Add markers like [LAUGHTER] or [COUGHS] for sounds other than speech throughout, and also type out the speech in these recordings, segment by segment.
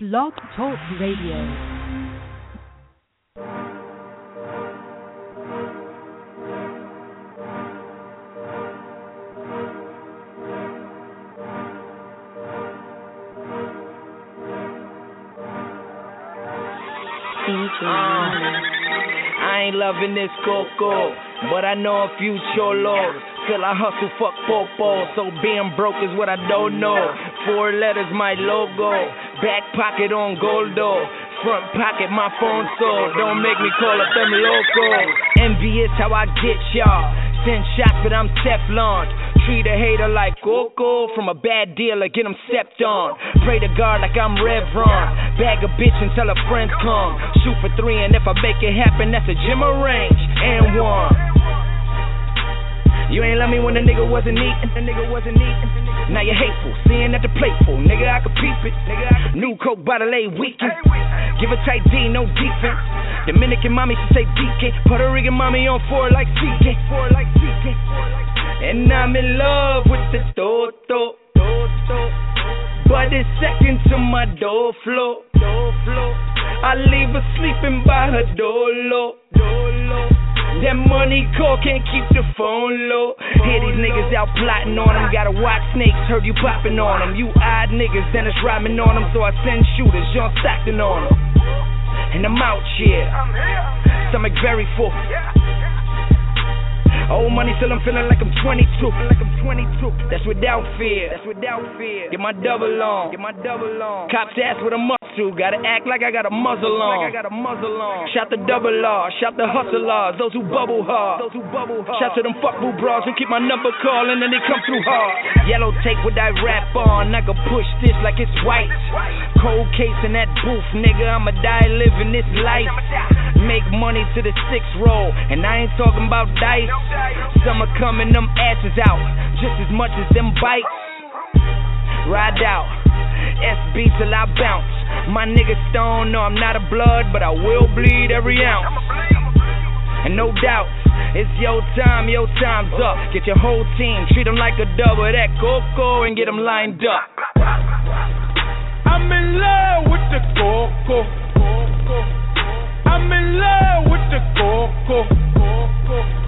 Blog Talk Radio. I ain't loving this coco, but I know a few cholos. Still I hustle, fuck popo. So being broke is what I don't know. Four letters, my logo. Back pocket on goldo. Front pocket, my phone sold. Don't make me call up them locals. Envious how I get y'all. Send shots, but I'm Teflon. Treat a hater like Coco. From a bad dealer, get him stepped on. Pray to God like I'm Revron. Bag a bitch until her friends come. Shoot for three, and if I make it happen, that's a gym range. And one. You ain't love me when the nigga wasn't eating. The nigga wasn't eating. Now you're hateful, seeing at the plateful. Nigga, I could peep it. Nigga, New Coke bottle A weekend. Give a tight D, no defense. Dominican mommy, she say DK. Puerto Rican mommy on four like TK. And I'm in love with the Toto. But it's second to my door flow. I leave her sleeping by her door low. That money call can't keep the phone low. Hear these niggas out plotting on them. Gotta watch snakes, heard you popping on them. You odd niggas, then it's rhyming on them. So I send shooters, John Stockton on them. And I'm out here. Stomach very full. Old money still I'm feeling like I'm 22. Like I'm 22. That's without fear. That's without fear. Get my double on. Get my double on. Cops ask with a muscle. Gotta act like I got a muzzle on. Like I got a muzzle on. Shout the double R. Shout the hustlers. Those who bubble hard. Those who bubble hard. Shout to them fuck boo bras who keep my number calling and they come through hard. Yellow tape with that rap on. I can push this like it's white. Cold case in that booth, nigga. I'ma die living this life. Make money to the six roll. And I ain't talking about dice. Summer coming, them asses out. Just as much as them bites. Ride out. SB till I bounce. My nigga Stone, no, I'm not a blood, but I will bleed every ounce. And no doubt, it's your time, your time's up. Get your whole team, treat them like a double that coco and get them lined up. I'm in love with the coco. I'm in love with the coco.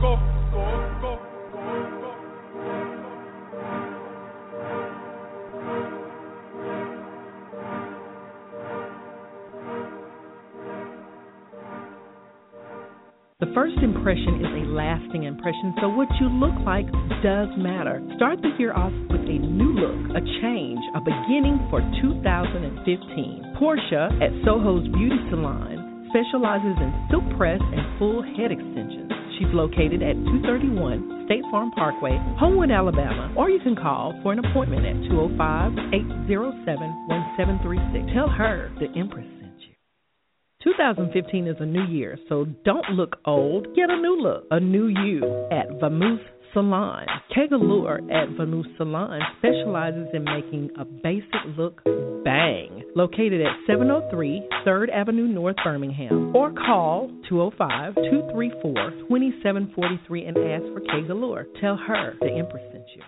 The first impression is a lasting impression, so what you look like does matter. Start the year off with a new look, a change, a beginning for 2015. Portia at Soho's Beauty Salon specializes in silk press and full head extensions. She's located at 231 State Farm Parkway, Homewood, Alabama, or you can call for an appointment at 205 807 1736. Tell her the Empress. 2015 is a new year, so don't look old. Get a new look, a new you at Vamoose Salon. Kegalure at Vamoose Salon specializes in making a basic look bang. Located at 703 3rd Avenue North, Birmingham, or call 205 234 2743 and ask for Kegalure. Tell her the Empress sent you.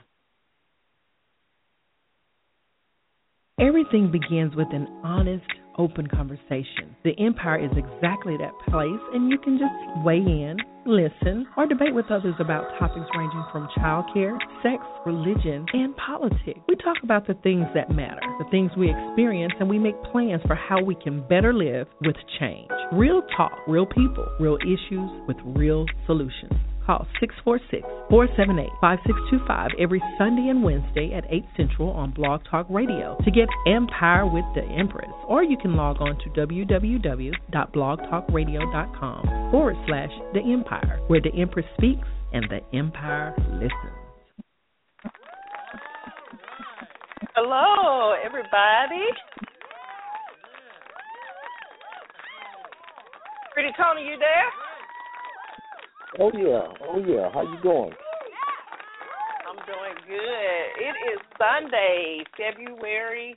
Everything begins with an honest, open conversation. The Empire is exactly that place, and you can just weigh in, listen, or debate with others about topics ranging from childcare, sex, religion, and politics. We talk about the things that matter, the things we experience, and we make plans for how we can better live with change. Real talk, real people, real issues with real solutions. Call 646 478 5625 every Sunday and Wednesday at 8 Central on Blog Talk Radio to get Empire with the Empress. Or you can log on to www.blogtalkradio.com forward slash The Empire, where the Empress speaks and the Empire listens. Hello, everybody. Pretty Tony, you there? Oh yeah, oh yeah. How you doing? I'm doing good. It is Sunday, February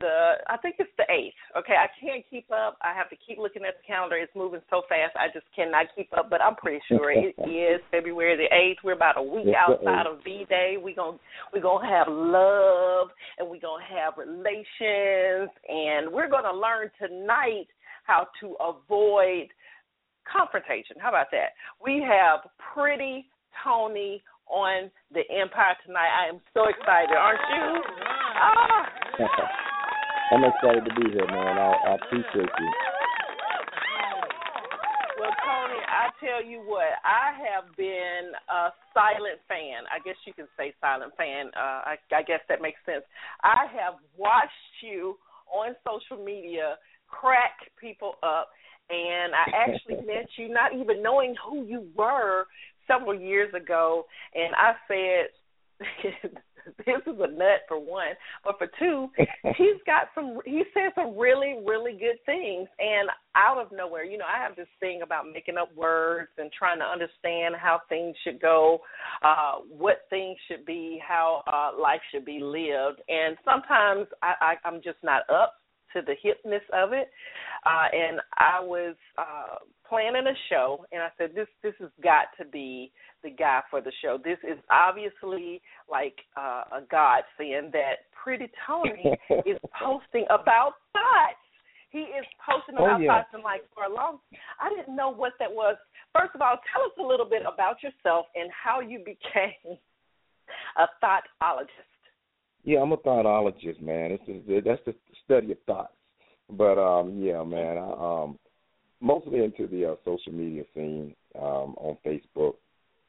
the I think it's the eighth. Okay, I can't keep up. I have to keep looking at the calendar. It's moving so fast. I just cannot keep up. But I'm pretty sure it [LAUGHS] is February the eighth. We're about a week outside of V Day. We gonna we gonna have love and we gonna have relations and we're gonna learn tonight how to avoid confrontation. How about that? We have pretty Tony on the Empire tonight. I am so excited, aren't you? Ah. I'm excited to be here, man. I, I appreciate you. Well, Tony, I tell you what, I have been a silent fan. I guess you can say silent fan. Uh, I, I guess that makes sense. I have watched you on social media crack people up, and I actually [LAUGHS] met you not even knowing who you were several years ago, and I said [LAUGHS] this is a nut for one, but for two, he's got some. He said some really, really good things, and out of nowhere, you know, I have this thing about making up words and trying to understand how things should go, uh, what things should be, how uh, life should be lived, and sometimes I, I, I'm just not up to the hipness of it. Uh, and I was uh, planning a show, and I said, "This this has got to be the guy for the show. This is obviously like uh, a godsend that Pretty Tony [LAUGHS] is posting about thoughts. He is posting oh, about yeah. thoughts, and like for a long, I didn't know what that was. First of all, tell us a little bit about yourself and how you became a thotologist. Yeah, I'm a thotologist, man. It's just, that's the study of thoughts. But um, yeah, man, I, um, mostly into the uh, social media scene um, on Facebook,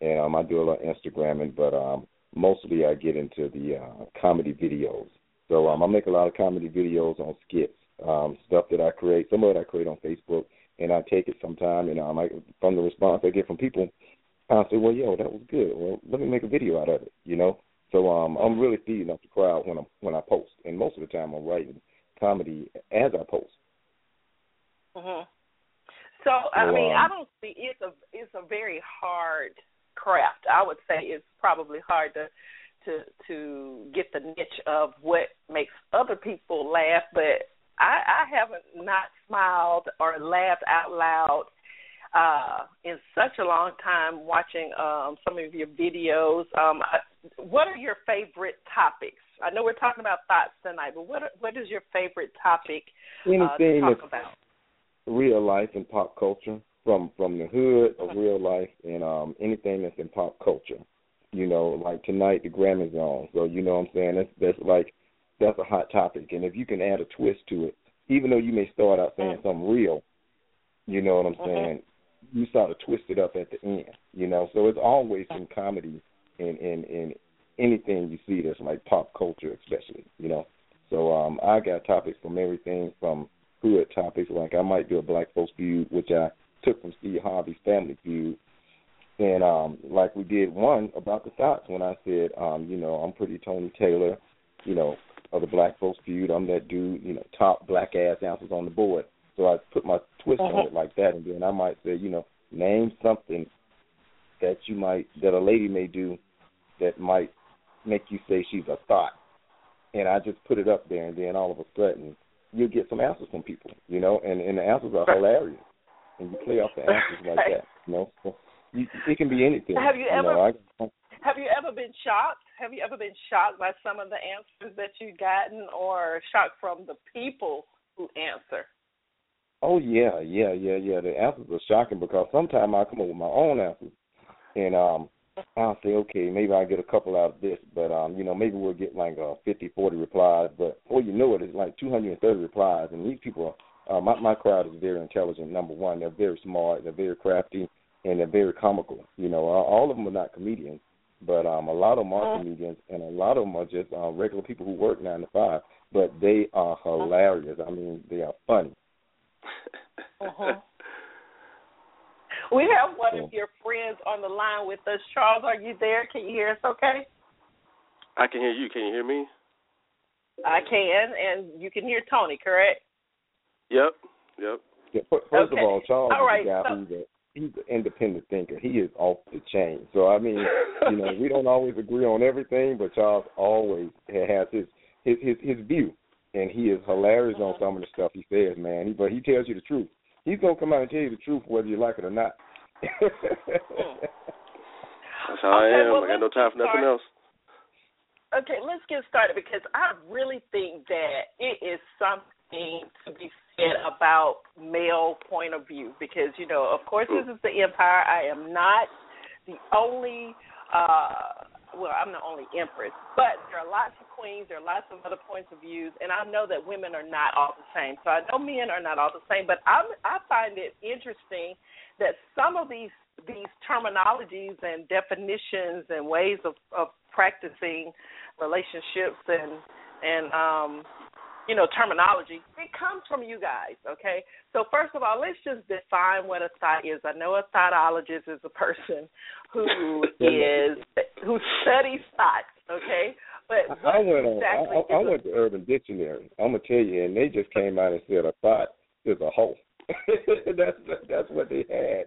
and um, I do a lot of Instagramming, but um, mostly I get into the uh, comedy videos. So um, I make a lot of comedy videos on skits, um, stuff that I create. Some of it I create on Facebook, and I take it sometime, and um, I, from the response I get from people, I say, well, yo, that was good. Well, let me make a video out of it, you know. So um, I'm really feeding off the crowd when I when I post, and most of the time I'm writing comedy as I post. Mhm. So I mean, I don't see it's a it's a very hard craft. I would say it's probably hard to to to get the niche of what makes other people laugh, but I, I haven't not smiled or laughed out loud uh in such a long time watching um some of your videos. Um what are your favorite topics? I know we're talking about thoughts tonight, but what what is your favorite topic Anything uh, to talk about? real life and pop culture from from the hood of real life and um anything that's in pop culture. You know, like tonight the Grammys on. So you know what I'm saying? That's that's like that's a hot topic. And if you can add a twist to it, even though you may start out saying something real, you know what I'm saying, you sort of twist it up at the end. You know, so it's always in comedy and in in anything you see that's like pop culture especially, you know. So um I got topics from everything from hood topics, like I might do a black folks feud, which I took from Steve Harvey's Family Feud, and um, like we did one about the thoughts when I said, um, you know, I'm pretty Tony Taylor, you know, of the Black Folks Feud. I'm that dude, you know, top black ass answers on the board. So I put my twist on it uh-huh. like that, and then I might say, you know, name something that you might that a lady may do that might make you say she's a thought, and I just put it up there, and then all of a sudden you'll get some answers from people, you know, and and the answers are hilarious, and you play off the answers like that, you know. So you, it can be anything. Have you, you ever know, I, have you ever been shocked? Have you ever been shocked by some of the answers that you've gotten, or shocked from the people who answer? Oh yeah, yeah, yeah, yeah. The answers are shocking because sometimes I come up with my own answers, and um, I'll say, okay, maybe I'll get a couple out of this, but um, you know, maybe we'll get like uh, 50, 40 replies. But before you know it, it's like 230 replies, and these people, are, uh, my my crowd is very intelligent. Number one, they're very smart, they're very crafty, and they're very comical. You know, uh, all of them are not comedians, but um, a lot of them are comedians, and a lot of them are just uh, regular people who work nine to five. But they are hilarious. I mean, they are funny. Uh-huh. [LAUGHS] We have one of your friends on the line with us. Charles, are you there? Can you hear us okay? I can hear you. Can you hear me? I can, and you can hear Tony, correct? Yep. Yep. Yeah, first Okay. of all, Charles All right, is the guy so- who that he's an independent thinker. He is off the chain. So I mean, you know, we don't always agree on everything, but Charles always has his his his, his view, and he is hilarious on some of the stuff he says, man. He, but he tells you the truth. He's gonna come out and tell you the truth whether you like it or not. That's how Okay, I am. well, I got no time for nothing else. Okay, let's get started because I really think that it is something to be said about male point of view because you know, of course, this is the empire. I am not the only. uh well, I'm the only empress, but there are lots of queens. There are lots of other points of views, and I know that women are not all the same. So I know men are not all the same, but I I find it interesting that some of these these terminologies and definitions and ways of of practicing relationships and and um you know terminology it comes from you guys okay so first of all let's just define what a thought is i know a thotologist is a person who [LAUGHS] is who studies thoughts okay but I went on. exactly I, I a- went to Urban Dictionary. I'm gonna tell you, and they just came out and said a thought is a hoe. [LAUGHS] that's that's what they had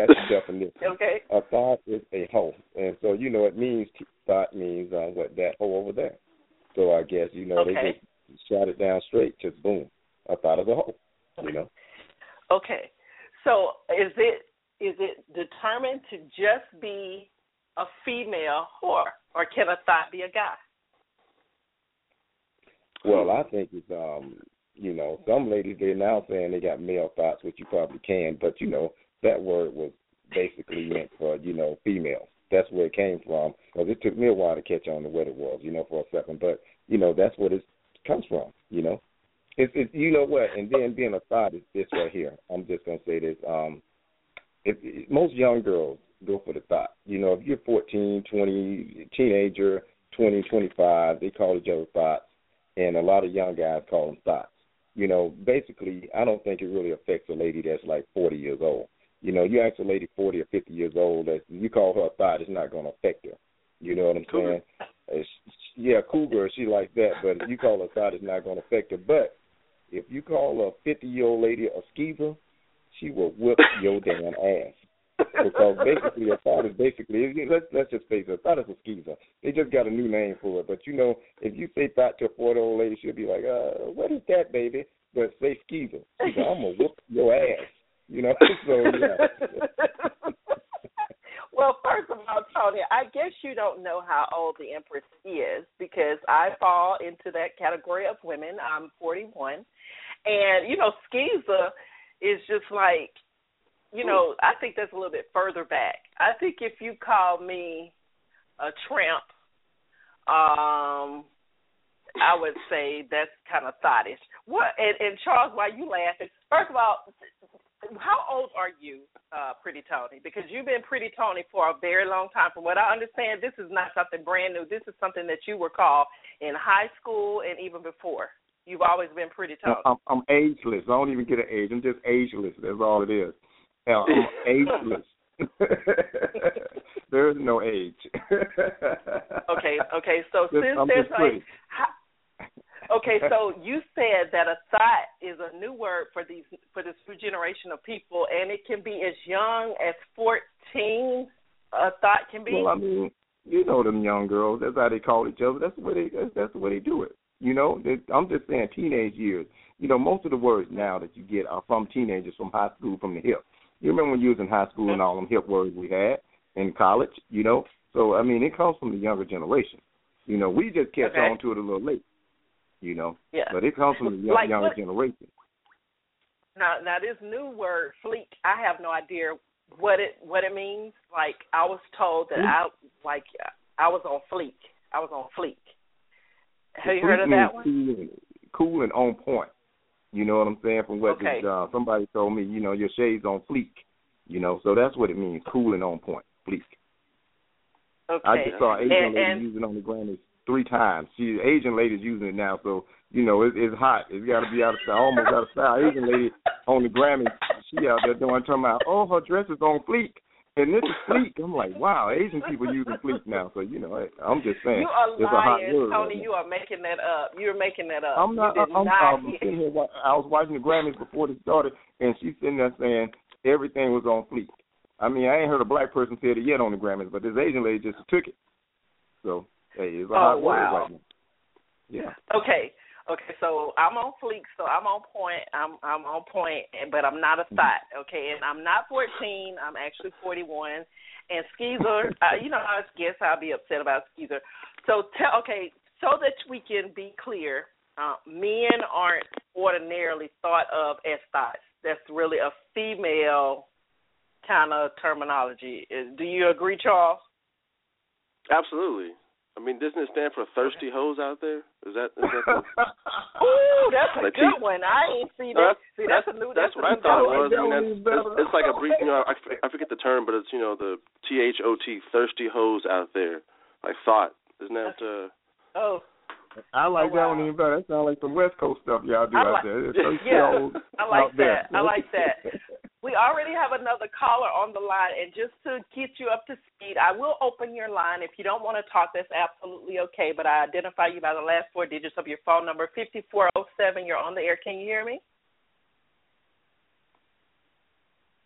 as a definition. [LAUGHS] okay A thought is a hoe, and so you know it means thought means uh, what that hoe over there. So I guess you know Okay. they just shot it down straight, just boom. A thought is a hoe. You know. Okay. So is it is it determined to just be a female whore, or can a thought be a guy? Well, I think it's um, you know, some ladies they're now saying they got male thoughts, which you probably can, but you know that word was basically meant for you know females. That's where it came from. Because it took me a while to catch on to what it was, you know, for a second. But you know that's what it comes from. You know, it's it's you know what, and then being a thought is this right here. I'm just gonna say this. Um, if, if most young girls go for the thought. You know, if you're 14, 20, teenager, 20, 25, they call each other thoughts and a lot of young guys call them thoughts. You know, basically, I don't think it really affects a lady that's like 40 years old. You know, you ask a lady 40 or 50 years old that you call her a thought, it's not going to affect her. You know what I'm Cougar. saying? It's, yeah, cougar, she like that, but if you call her a thought, it's not going to affect her. But if you call a 50 year old lady a skeezer, she will whip your damn ass because basically a thought is basically let's let's just face it, thought is a skeezer. They just got a new name for it. But you know, if you say thought to a forty old lady, she'll be like, uh, what is that, baby? But say skeezer. She's like, I'm gonna whoop your ass. You know, [LAUGHS] so yeah. [LAUGHS] well, first of all, Tony, I guess you don't know how old the Empress is because I fall into that category of women. I'm 41, and you know, skeezer is just like, you know, I think that's a little bit further back. I think if you call me a tramp, um, I would say that's kind of thottish. What? And, and Charles, why you laughing? First of all, how old are you, uh, Pretty Tony? Because you've been Pretty Tony for a very long time. From what I understand, this is not something brand new. This is something that you were called in high school and even before. You've always been Pretty Tony. I'm, I'm ageless. I don't even get an age. I'm just ageless. That's all it is. Hell, I'm [LAUGHS] ageless. [LAUGHS] there is no age. [LAUGHS] okay, okay. So Just- since I'm there's like, how, okay, so you said that a thought is a new word for these for this new generation of people, and it can be as young as fourteen. A thought can be. Well, I mean, you know them young girls. That's how they call each other. That's the way they. That's, that's the way they do it. You know, they, I'm just saying teenage years. You know, most of the words now that you get are from teenagers, from high school, from the hip. You remember when you was in high school and all them hip words we had in college. You know, so I mean, it comes from the younger generation. You know, we just catch Okay. on to it a little late. You know, yeah. but it comes from the young, Like younger what- generation. Now, now this new word "fleek," I have no idea what it what it means. Like I was told that I like I was on fleek. I was on fleek. Have you heard of that one? Cool and, cool and on point. You know what I'm saying? From what Okay. this, uh, somebody told me, you know, your shades on fleek. You know, so that's what it means, cool and on point, fleek. Okay. I just saw an Asian and, lady and using it on the Grammys three times. She Asian lady's using it now, so you know it, it's hot. It's got to be out of style, almost out of style. Asian lady on the Grammys, she out there doing talking about, oh, her dress is on fleek, and this is fleek. [LAUGHS] I'm like, wow, Asian people using fleek now. So you know, I'm just saying, you are it's a hot lying, word. right Tony. You are making that up. You're making that up. I'm not. I'm, not I'm sitting here. I was watching the Grammys before they started, and she's sitting there saying everything was on fleek. I mean, I ain't heard a black person say it yet on the Grammys, but this Asian lady just took it. So hey, it's a Oh, hot word right now. Yeah. Okay. Okay, so I'm on fleek, so I'm on point. I'm I'm on point, but I'm not a thought. Okay, and I'm not 14. I'm actually 41. And Skeezer, [LAUGHS] uh, you know, I guess I'll be upset about Skeezer. So tell, okay, so that we can be clear, uh, men aren't ordinarily thought of as thoughts. That's really a female kind of terminology. Do you agree, Charles? Absolutely. I mean, doesn't it stand for thirsty hoes out there? Is that is that the, [LAUGHS] Ooh, that's a Like good T- one. I ain't see Uh, that. See, that's, a new. that's That's, what I a new thought it one. was. I mean, that's, it's, it's like a brief, you know, I, I forget the term, but it's you know the T H O T thirsty hoes out there, like thought. Isn't that? Uh, Oh, I like Oh, that one even better. That sounds like some West Coast stuff y'all do I out like- there. [LAUGHS] It's so yeah, I like out there. that. I like that. [LAUGHS] We already have another caller on the line, and just to get you up to speed, I will open your line. If you don't want to talk, that's absolutely okay. But I identify you by the last four digits of your phone number, fifty four oh seven. You're on the air. Can you hear me?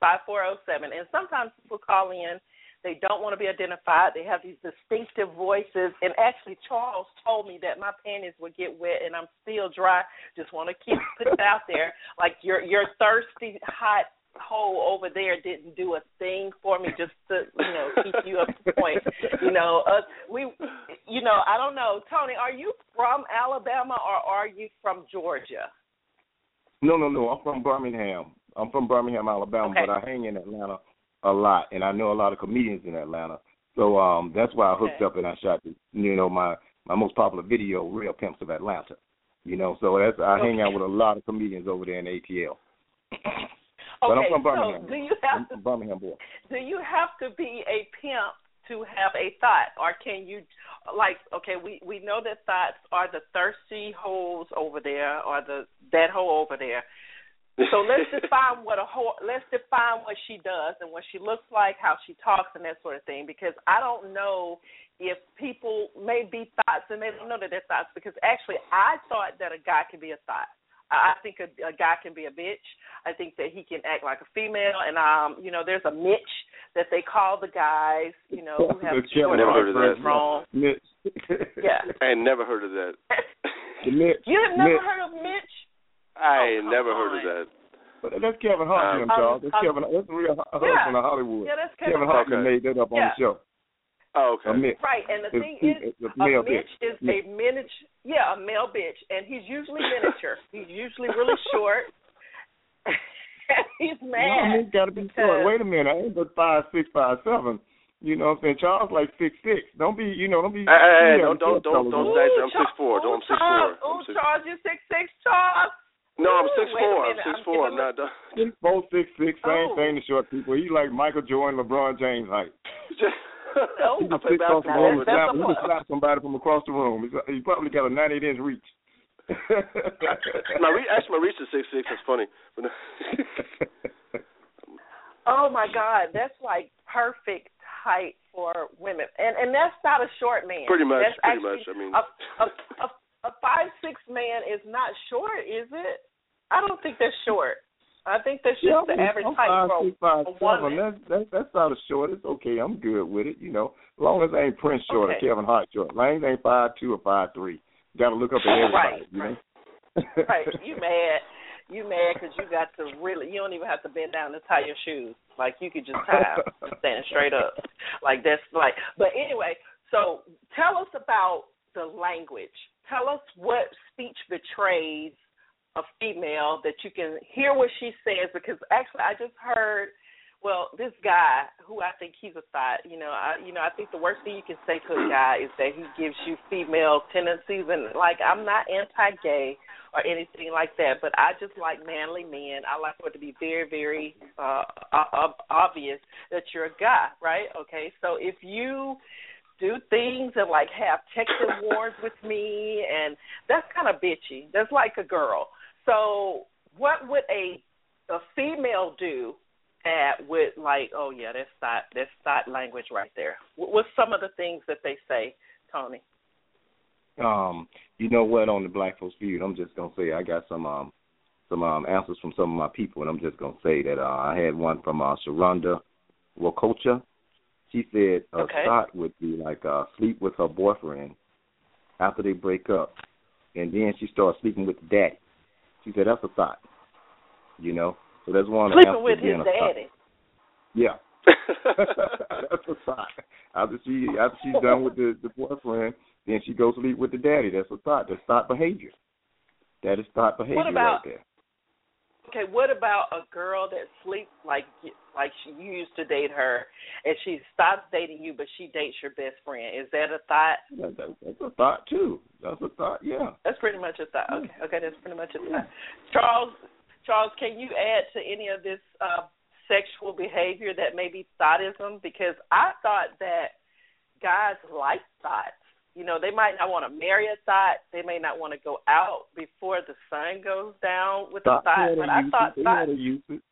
Five four oh seven. And sometimes people call in. They don't want to be identified. They have these distinctive voices. And actually, Charles told me that my panties would get wet, and I'm still dry. Just want to keep put it out there. Like your your thirsty hot hole over there didn't do a thing for me just to you know keep you up to point you know us we you know i don't know tony are you from alabama or are you from georgia No, no, no. I'm from Birmingham. I'm from Birmingham, Alabama, Okay. but I hang in Atlanta a lot, and I know a lot of comedians in Atlanta. So um, that's why I hooked Okay. up and I shot, you know, my my most popular video, "Real Pimps of Atlanta." You know, so that's I hang out with a lot of comedians over there in ATL. But okay I'm from so do you have I'm to Birmingham boy. do you have to be a pimp to have a thought? Or can you like okay we we know that thoughts are the thirsty holes over there or the that hole over there. So let's [LAUGHS] define what a whore let's define what she does and what she looks like how she talks and that sort of thing because i don't know if people may be thoughts and they don't know that they're thoughts because actually i thought that a guy could be a thought I I think a, a guy can be a bitch. I think that he can act like a female, and um, you know, there's a Mitch that they call the guys, you know, who have It's Kevin short Never heard of that. wrong. Mitch. [LAUGHS] Yeah. I ain't never heard of that. [LAUGHS] The Mitch. you have never Mitch. heard of Mitch? I ain't come never heard of that. But that's Kevin Hart, Um, Jim Charles. That's um, Kevin. That's a real hu- husband Yeah. of Hollywood. Yeah, that's Kevin Kevin Hart Okay. made that up on the show. Oh, okay. Mitch. Right, and the thing is, a a male bitch. is a miniature, yeah, a male bitch, and he's usually miniature. [LAUGHS] he's usually really short. and [LAUGHS] he's No, mad. Mitch got to be because- short. Wait a minute, I ain't but five six, five seven. You know what I'm saying? Charles like six six. Don't be, you know, don't be. Hey, hey, hey, you don't- don't- don't- don't say. I'm Ooh, 6'4". Charles- I'm 6'4". Charles, I'm Ooh, 6'4". Charles, you're six six, Charles. No, I'm Ooh, six wait a four. I'm six I'm four. I'm not done. Six four six six, same Oh. thing to short people. He like Michael Jordan, LeBron James height. [LAUGHS] [LAUGHS] Oh, He I can play sit across the basketball room and with that's slap, he plus. can slap somebody from across the room. He's, he probably got a 98 inch reach. my re- actually my reach is six six. That's funny. [LAUGHS] Oh my God, that's like perfect height for women, and and that's not a short man. Pretty much, That's pretty much. I mean, a a a, a five six man is not short, is it? I don't think that's short. I think that's just yeah, the average I'm height five, for five, a woman. That's that's that's not a short. It's okay. I'm good with it. You know, as long as I ain't Prince short Okay. or Kevin Hart short. Lang ain't five two or five three. Got to look up at everybody. Right, you know. right. [LAUGHS] You mad? You mad because you got to really? You don't even have to bend down to tie your shoes. Like you could just tie them standing straight up. Like that's like. But anyway, so tell us about the language. Tell us what speech betrays a female that you can hear what she says because actually I just heard well, this guy who I think he's a thought, you know, I you know, I think the worst thing you can say to a guy is that he gives you female tendencies and like I'm not anti gay or anything like that, but I just like manly men. I like for it to be very, very uh ob- obvious that you're a guy, right? Okay. So if you do things and like have texting wars with me and that's kind of bitchy. That's like a girl. So what would a a female do that would like, oh yeah, that's thought that's thought language right there. What, what's some of the things that they say, Tony? um, you know what? On the Black Folks Feud, I'm just gonna say I got some um some um answers from some of my people, and I'm just gonna say that uh, I had one from uh, Sharonda, Rococha. She said a Okay. thought would be like uh sleep with her boyfriend after they break up, and then she starts sleeping with the daddy. She said that's a thought. You know, so that's one of Sleeping answers with his daddy. Yeah, [LAUGHS] [LAUGHS] that's a thought. After she after she's done with the the boyfriend, then she goes sleep with the daddy. That's a thought. That's thought behavior. That is thought behavior about- right there. Okay, what about a girl that sleeps like like she, you used to date her, and she stops dating you, but she dates your best friend? Is that a thought? That, that, that's a thought too. That's a thought. Yeah. That's pretty much a thought. Okay, okay, that's pretty much a thought. Charles, Charles, can you add to any of this uh, sexual behavior that may be thottism? Because I thought that guys like thoughts. You know, they might not want to marry a thought. They may not want to go out before the sun goes down with a Thoughts thought. But I use thought it. They thought. had a use it.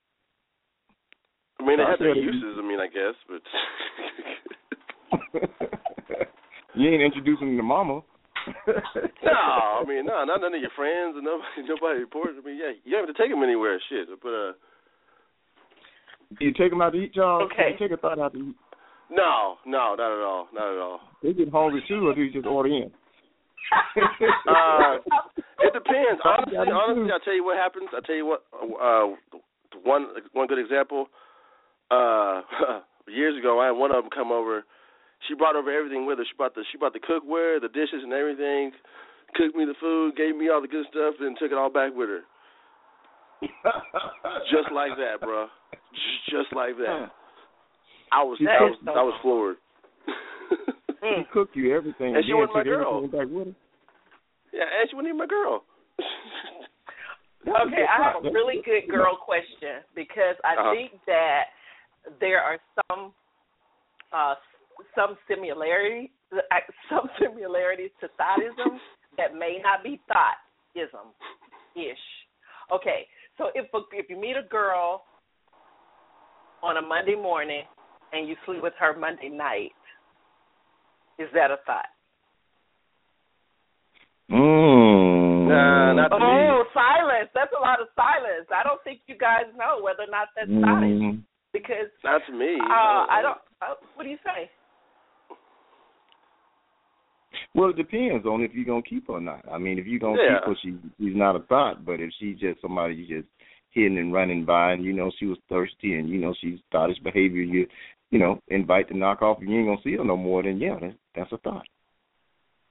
I mean, they I have their said uses. I mean, I guess, but [LAUGHS] you ain't introducing the mama. no, I mean, no, not none of your friends and nobody, [LAUGHS] nobody important. I mean, yeah, you don't have to take them anywhere. Shit, but uh, you take them out to eat, Charles? Okay. You take a thought out to eat? No, no, not at all, not at all. They get hungry too, or do you just order in? [LAUGHS] Uh, it depends. Honestly, Yeah, me too. honestly, I'll tell you what happens. I'll tell you what. Uh, one one good example. Uh, [LAUGHS] years ago, I had one of them come over. She brought over everything with her. She brought the she brought the cookware, the dishes, and everything. Cooked me the food, gave me all the good stuff, and took it all back with her. [LAUGHS] Just like that, bro. Just like that. I was She I was cooked- I was floored. She cooked you everything, And she wasn't my girl. back with her. yeah, and she wasn't even my girl. Okay, I have a really good. good girl question because I Uh-huh. think that there are some uh some similarities some [LAUGHS] similarities to thottism that may not be thottism ish. Okay, so if a, if you meet a girl on a Monday morning and you sleep with her Monday night, is that a thought? Mm. Nah, not to me. Oh, silence. That's a lot of silence. I don't think you guys know whether or not that's thottish Mm. because Not to me. uh, I don't. Uh, what do you say? Well, it depends on if you're gonna keep her or not. I mean, if you're gonna Yeah. keep her, she she's not a thought. But if she's just somebody you just hitting and running by, and you know she was thirsty, and you know she's thottish behavior, you you know invite to knock off, and you ain't gonna see her no more. Then yeah, that's, that's a thought.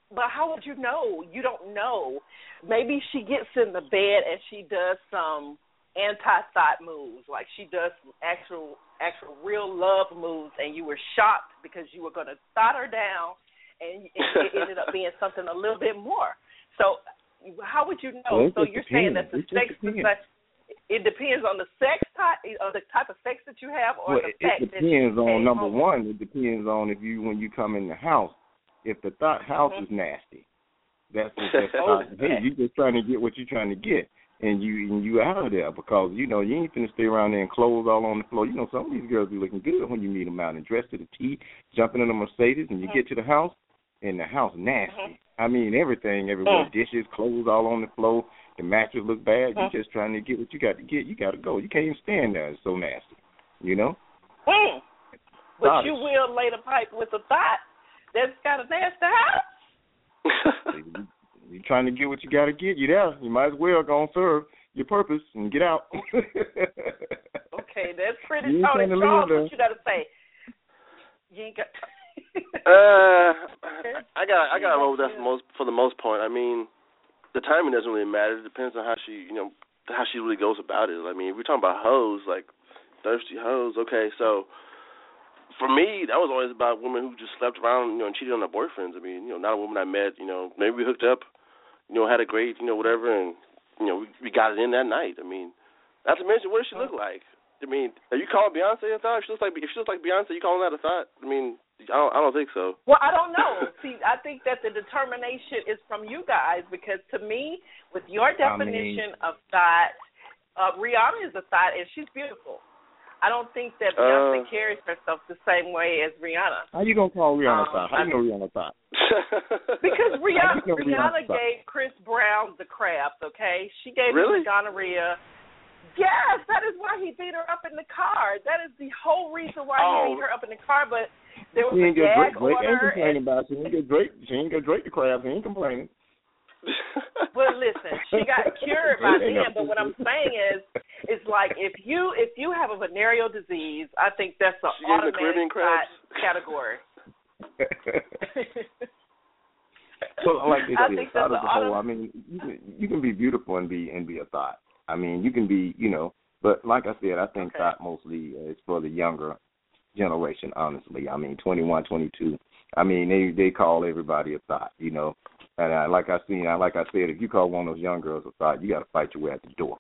But how would you know? You don't know. Maybe she gets in the bed and she does some anti-thought moves, like she does some actual, actual real love moves, and you were shocked because you were going to thought her down, and, it [LAUGHS] ended up being something a little bit more. So, how would you know? Well, so you're saying depends. that the sex, depends. It depends on the sex type, or the type of sex that you have, or Well, the fact it depends on number home. one. It depends on if you when you come in the house. If the thought house Mhm. is nasty, that's what that's [LAUGHS] Oh, thought. Hey, you just trying to get what you're trying to get, and you and you out of there because you know you ain't finna stay around there and clothes all on the floor. You know some of these girls be looking good when you meet them out and dressed to the T, jumping in a Mercedes, and you Mhm. get to the house and the house nasty. Mhm. I mean everything everywhere, Mm. dishes, clothes all on the floor. The mattress look bad. You're just trying to get what you got to get. You got to go. You can't even stand there. It's so nasty. You know. Mm. But Thottish. you will lay the pipe with a thought that's got a nasty house. [LAUGHS] you're trying to get what you got to get. You there. You might as well go and serve your purpose and get out. [LAUGHS] Okay, that's pretty You ain't Tony trying to Charles. live there. What you got to say? You ain't got. Uh, [LAUGHS] I got I got to roll with that for most for the most part. I mean, the timing doesn't really matter. It depends on how she you know how she really goes about it. I mean, if we're talking about hoes, like thirsty hoes. Okay, so for me, that was always about women who just slept around, you know, and cheated on their boyfriends. I mean, you know, not a woman I met. You know, maybe we hooked up, you know, had a great, you know, whatever, and you know, we, we got it in that night. I mean, not to mention, what does she look like? I mean, are you calling Beyonce a thought? If she looks like if she looks like Beyonce, you calling that a thought? I mean, I don't I don't think so. Well, I don't know. [LAUGHS] See, I think that the determination is from you guys because to me, with your definition of thought, uh, Rihanna is a thought and she's beautiful. I don't think that Beyonce Uh. carries herself the same way as Rihanna. How you gonna call Rihanna Um, thought? How you know Rihanna thought? [LAUGHS] Because Rihanna, you know Rihanna Rihanna thought? gave Chris Brown the crabs, okay? She gave Really? him the gonorrhea. Yes, that is why he beat her up in the car. That is the whole reason why Oh. he beat her up in the car. But there was She a ain't get Drake. gag Drake ain't order. complaining And, about it. She ain't get Drake. She ain't get Drake the crab. She ain't complaining. [LAUGHS] but listen, she got [LAUGHS] cured by Ain't then. But what I'm saying is, it's like if you if you have a venereal disease, I think that's an She the automatic crabs. category. [LAUGHS] So like they I said, think thought that's as a whole, auto- I mean, you can you can be beautiful and be and be a thought. I mean, you can be, you know, but like I said, I think Okay. thought mostly is for the younger generation. Honestly, I mean, twenty one, twenty two. I mean, they they call everybody a thought, you know. And I, like I seen, I like I said, if you call one of those young girls a thought, you got to fight your way out the door.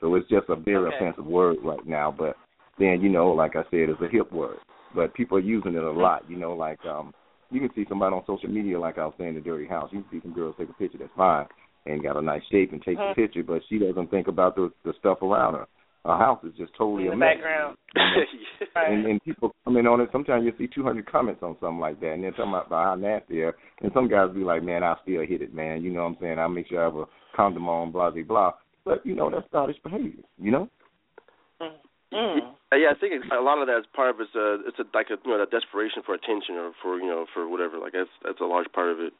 So it's just a very Okay. offensive word right now. But then, you know, like I said, it's a hip word. But people are using it a lot. You know, like um, you can see somebody on social media, like I was saying, the dirty house. You can see some girls take a picture that's fine and got a nice shape and take Mhm. the picture, but she doesn't think about the the stuff around her. Her house is just totally In a the mess. background. [LAUGHS] Yeah. [LAUGHS] And, and people comment on it. Sometimes you see 200 comments on something like that, and they're talking about, about how nasty they are. And some guys be like, "Man, I'll still hit it, man. You know what I'm saying? I'll make sure I have a condom on, blah blah blah." But you know that's childish behavior. You know? Mm. Uh, yeah, I think a lot of that is part of it's a it's a like a you know that desperation for attention or for you know for whatever like that's that's a large part of it.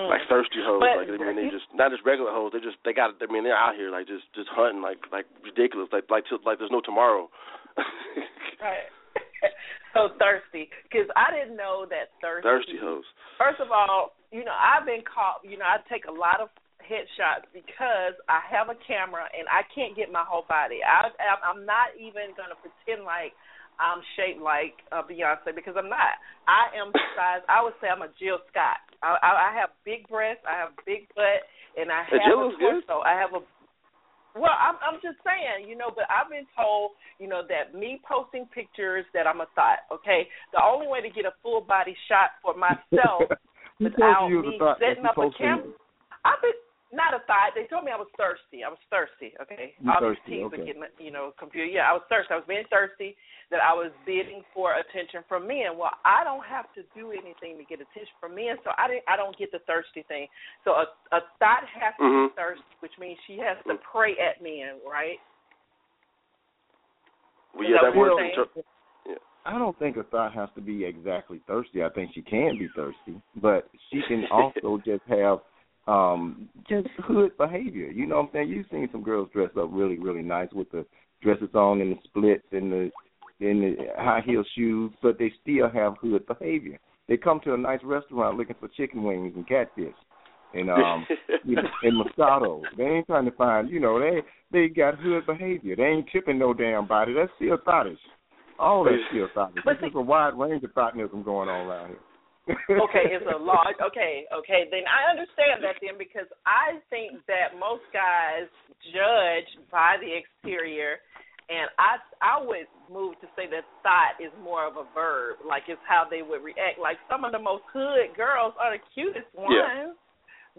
Mm. Like thirsty hoes, But- like I mean they just not just regular hoes, they just they got I mean they're out here like just just hunting like like ridiculous like like till, like there's no tomorrow. [LAUGHS] Right. [LAUGHS] so thirsty because I didn't know that thirsty. thirsty hoes. First of all, you know I've been caught. You know I take a lot of headshots because I have a camera and I can't get my whole body. I, I'm not even gonna pretend like I'm shaped like uh, Beyonce because I'm not. I am the size. I would say I'm a Jill Scott. I, I, I have big breasts. I have big butt, and I have Jill a looks good. torso. I have a well, I'm I'm just saying, you know, but I've been told, you know, that me posting pictures that I'm a thought, okay? The only way to get a full body shot for myself [LAUGHS] without me the thought that setting up a camera. I've been not a thought. They told me I was thirsty. I was thirsty. Okay, You all thirsty, these teens are getting, you know, confused. Yeah, I was thirsty. I was being thirsty. That I was bidding for attention from men. Well, I don't have to do anything to get attention from men, so I didn't. I don't get the thirsty thing. So a a thought has to Mhm. be thirsty, which means she has to pray at men, right? Well, yeah, that that what word. you're I don't think a thought has to be exactly thirsty. I think she can be thirsty, but she can also [LAUGHS] just have um just hood behavior. You know what I'm saying? You've seen some girls dress up really, really nice with the dresses on and the splits and the and the high heel shoes, but they still have hood behavior. They come to a nice restaurant looking for chicken wings and catfish and um [LAUGHS] you know, and Moscato. They ain't trying to find you know, they they got hood behavior. They ain't tipping no damn body. That's still thottish. All that's still thottish. There's just a wide range of thottism going on around here. Okay, it's a large. Okay, okay. Then I understand that then because I think that most guys judge by the exterior, and I I would move to say that thought is more of a verb, like it's how they would react. Like some of the most hood girls are the cutest ones. Yeah.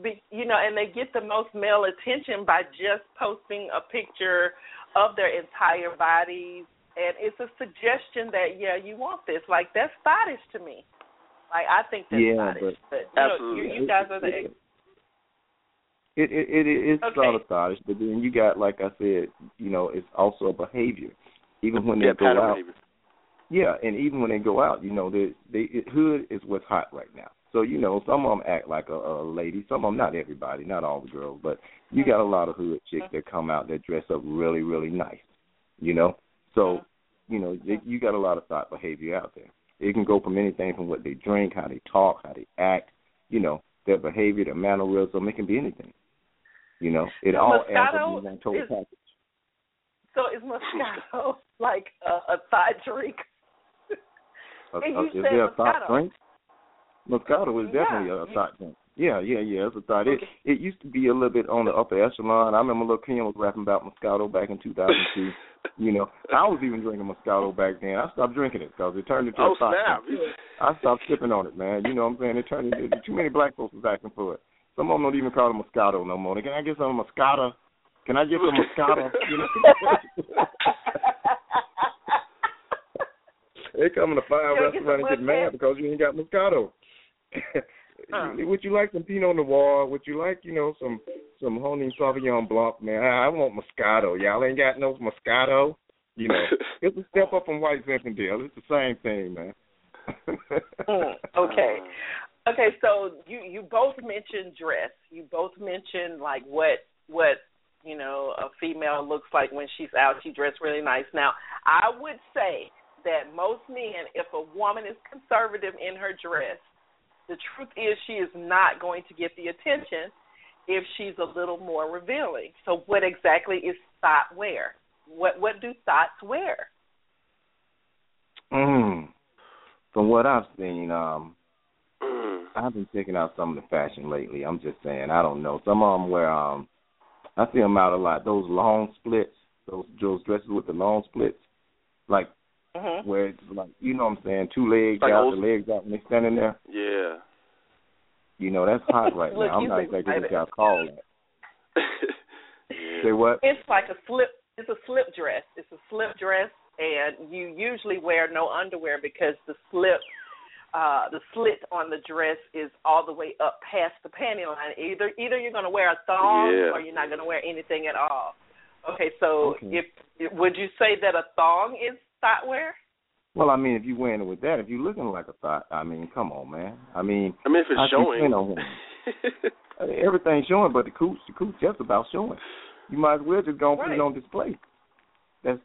Be, you know, and they get the most male attention by just posting a picture of their entire bodies, and it's a suggestion that yeah, you want this. Like that's thottish to me. Like I think that's Yeah, thottish, but, you, know, you, you guys are the it, it it it is Okay. sort of thottish, but then you got like I said, you know, it's also a behavior. Even when they yeah, go pattern out, behavior. Yeah, and even when they go out, you know, they they it, hood is what's hot right now. So you know, some of them act like a, a lady. Some of them, not everybody, not all the girls, but you got a lot of hood chicks that come out that dress up really, really nice. You know, so mm-hmm. you know, you got a lot of thought behavior out there. It can go from anything from what they drink, how they talk, how they act. You know, their behavior, their mannerism. It can be anything. You know, it So all adds up in one total is- package. So is Moscato [LAUGHS] like a, a thought drink? A- a- you is said there a thought Moscato. drink? Moscato is Yeah. definitely a thought drink. Yeah, yeah, yeah. It's a thought. It Okay. it used to be a little bit on the upper echelon. I remember Lil Kim was rapping about Moscato back in 2002. you know, I was even drinking Moscato back then. I stopped drinking it because it turned into Oh a thought snap! I stopped sipping on it, man. You know what I'm saying? It turned into too many black folks was asking for it. Some of them don't even call it Moscato no more. Can I get some Moscato? Can I get some Moscato? You know? [LAUGHS] They come in a fine You don't get restaurant and get mad because you ain't got Moscato. [LAUGHS] Huh. Would you like some Pinot Noir? Would you like, you know, some some honey Sauvignon Blanc, man. I, I want Moscato. Y'all ain't got no Moscato. You know, [LAUGHS] it's a step up from White Zinfandel. It's the same thing, man. [LAUGHS] mm, okay. Okay, so you you both mentioned dress. You both mentioned like what what you know a female looks like when she's out. She dressed really nice. Now, I would say that most men, if a woman is conservative in her dress, the truth is she is not going to get the attention if she's a little more revealing. So, what exactly is thot wear? What what do thots wear? Mm. From what I've seen, um, I've been checking out some of the fashion lately. I'm just saying, I don't know. Some of them where um, I see them out a lot. Those long splits, those those dresses with the long splits, like mm-hmm. where it's like you know what I'm saying, two legs like out, old... the legs out when they're standing there. Yeah. You know that's hot [LAUGHS] right Look, now. I'm not exactly what y'all call that. yeah. Say what? It's like a slip. It's a slip dress. It's a slip dress, and you usually wear no underwear because the slip, uh, the slit on the dress is all the way up past the panty line. Either either you're going to wear a thong Yeah. or you're not going to wear anything at all. Okay, so Okay. if would you say that a thong is thot wear? Well, I mean, if you wearing it with that, if you looking like a thot, I mean, come on, man. I mean, I mean, if it's I showing. stand on women. [LAUGHS] Everything's showing, but the cooch, the cooch just about showing. You might as well just go and put it on display. That's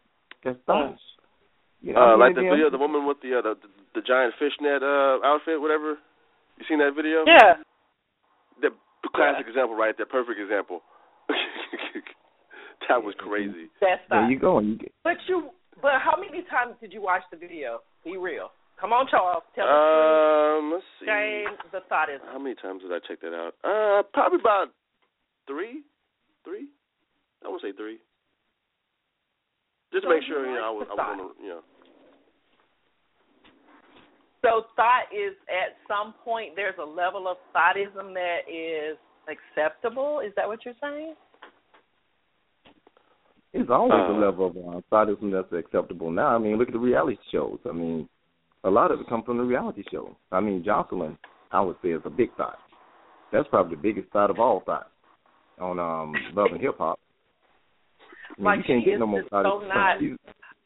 that's thots. You know, uh, I mean, like the video, the woman with the uh, the, the giant fishnet uh outfit, whatever. You seen that video? Yeah. The classic example, right there. Perfect example. [LAUGHS] that was crazy. That's There you go. You get, But you, but how many times did you watch the video? Be real. Come on, Charles. Tell us. Um, let's see. James, the thought is. How many times did I check that out? Uh, probably about three, three. I would say three. Just to So make sure you know I was I was on the you know. So thought is at some point there's a level of thottism that is acceptable. Is that what you're saying? It's always Uh. a level of uh, thottism that's acceptable now. I mean, look at the reality shows. I mean, a lot of it comes from the reality shows. I mean, Jocelyn, I would say, is a big thot. That's probably the biggest thot of all thots on um [LAUGHS] Love and Hip Hop. I mean, Like you can't get no more just so not-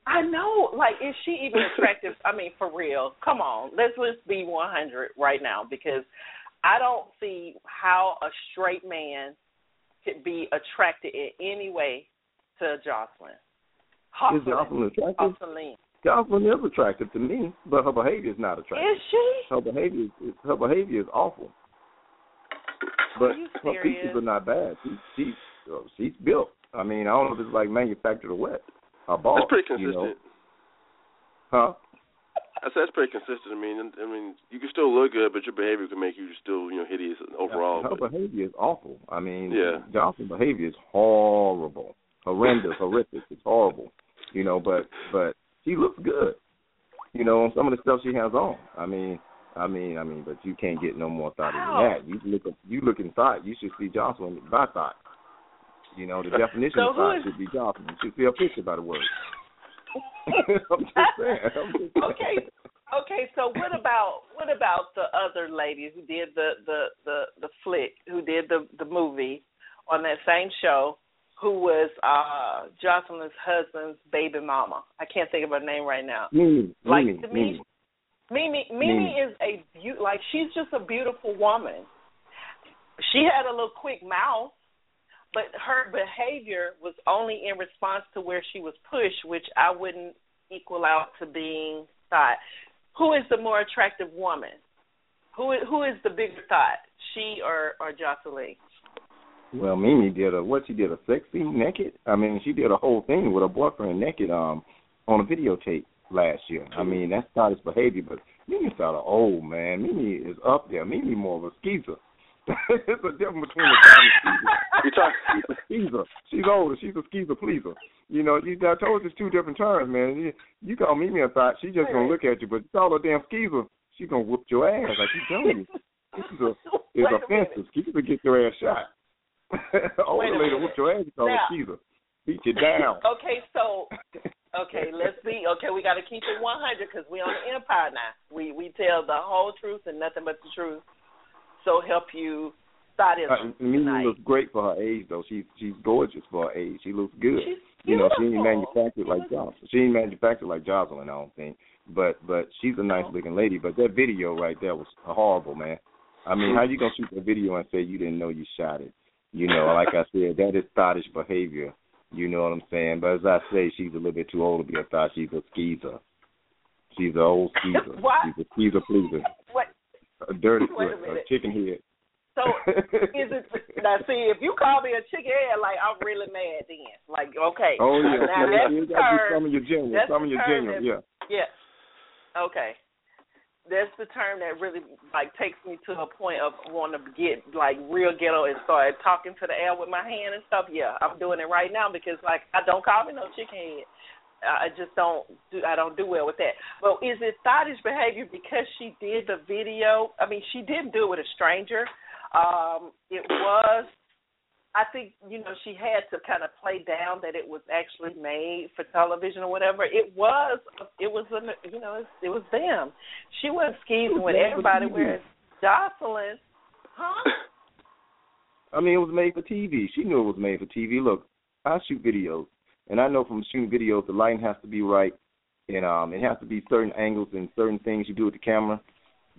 I know. Like, is she even attractive? I mean, for real. Come on. Let's let's be 100 right now because I don't see how a straight man could be attracted in any way to Jocelyn. Is Jocelyn attractive? Jocelyn. Jocelyn is attractive to me, but her behavior is not attractive. Is she? her behavior is her behavior is awful. But Are you her features are not bad. She she's uh, she's built. I mean, I don't know if it's like manufactured or what. Her ball, That's pretty You consistent. know, huh? I said that's pretty consistent. I mean, I mean, you can still look good, but your behavior can make you still, you know, hideous overall. Her but, behavior is awful. I mean, Yeah. Johnson's behavior is horrible, horrendous, horrific. It's horrible. You know, but but she looks good. You know, on some of the stuff she has on. I mean, I mean, I mean, but you can't get no more thot than that. You look, you look inside. You should see Jocelyn by thot. You know, the definition So of thot is- should be Jocelyn. You should see a picture by the word. [LAUGHS] I'm just saying. I'm just saying. okay. Okay, so what about what about the other lady who did the the the the flick, who did the the movie on that same show, who was uh Jocelyn's husband's baby mama? I can't think of her name right now. Mimi, Like, Mimi, to me, Mimi. Mimi Mimi is a beau like she's just a beautiful woman. She had a little quick mouth, but her behavior was only in response to where she was pushed, which I wouldn't equal out to being thot. Who is the more attractive woman? Who is, who is the bigger thot, she or or Jocelyn? Well, Mimi did a what she did a sexy naked. I mean, she did a whole thing with her boyfriend naked um on a videotape last year. I mean, that's not his behavior, but Mimi's sort of old man. Mimi is up there. Mimi more of a skeezer. [LAUGHS] it's a difference between the time and skeezer. you talk. She's a skeezer. She's older. She's a skeezer pleaser. You know, you, I told you it's two different terms, man. You, you call Mimi a thot, she just gonna look at you, but you call her a damn skeezer, she gonna whoop your ass. I keep telling you. This is a [LAUGHS] it's offensive. Skeezer get your ass shot. [LAUGHS] Older lady minute. whoop your ass, you call her Now- Beat you down. [LAUGHS] Okay, so okay, let's see. okay. We got to keep it 100 because we on the Empire now. We we tell the whole truth and nothing but the truth. So help you is Uh, Mimi looks great for her age, though. She's she's gorgeous for her age. She looks good. She's you know, she ain't manufactured like Jocelyn. She ain't manufactured like Jocelyn, I don't think. But but she's a nice looking lady. But that video right there was horrible, man. I mean, how you gonna shoot that video and say you didn't know you shot it? You know, like I said, that is thottish behavior. You know what I'm saying? But as I say, she's a little bit too old to be a thot. She's a skeezer. She's an old skeezer. What? She's a skeezer pleaser. What? A dirty Wait a foot, a chicken head. So is it now? See, if you call me a chicken head, like I'm really mad. Then, like, okay. Oh yeah, Now yeah, that's you gotta do term. some of your some of your yeah. Yeah. Okay. That's the term that really like takes me to a point of wanting to get like real ghetto and start talking to the air with my hand and stuff. Yeah, I'm doing it right now because like I don't call me no chicken head. I just don't do I don't do well with that. But is it thottish behavior because she did the video? I mean, she didn't do it with a stranger. Um, it was I think you know she had to kind of play down that it was actually made for television or whatever. It was it was a, you know it, it was them. She wasn't skeezing with everybody. TV. Whereas Jocelyn, huh? [COUGHS] I mean, it was made for TV. She knew it was made for TV. Look, I shoot videos, and I know from shooting videos, the lighting has to be right, and um, it has to be certain angles and certain things you do with the camera.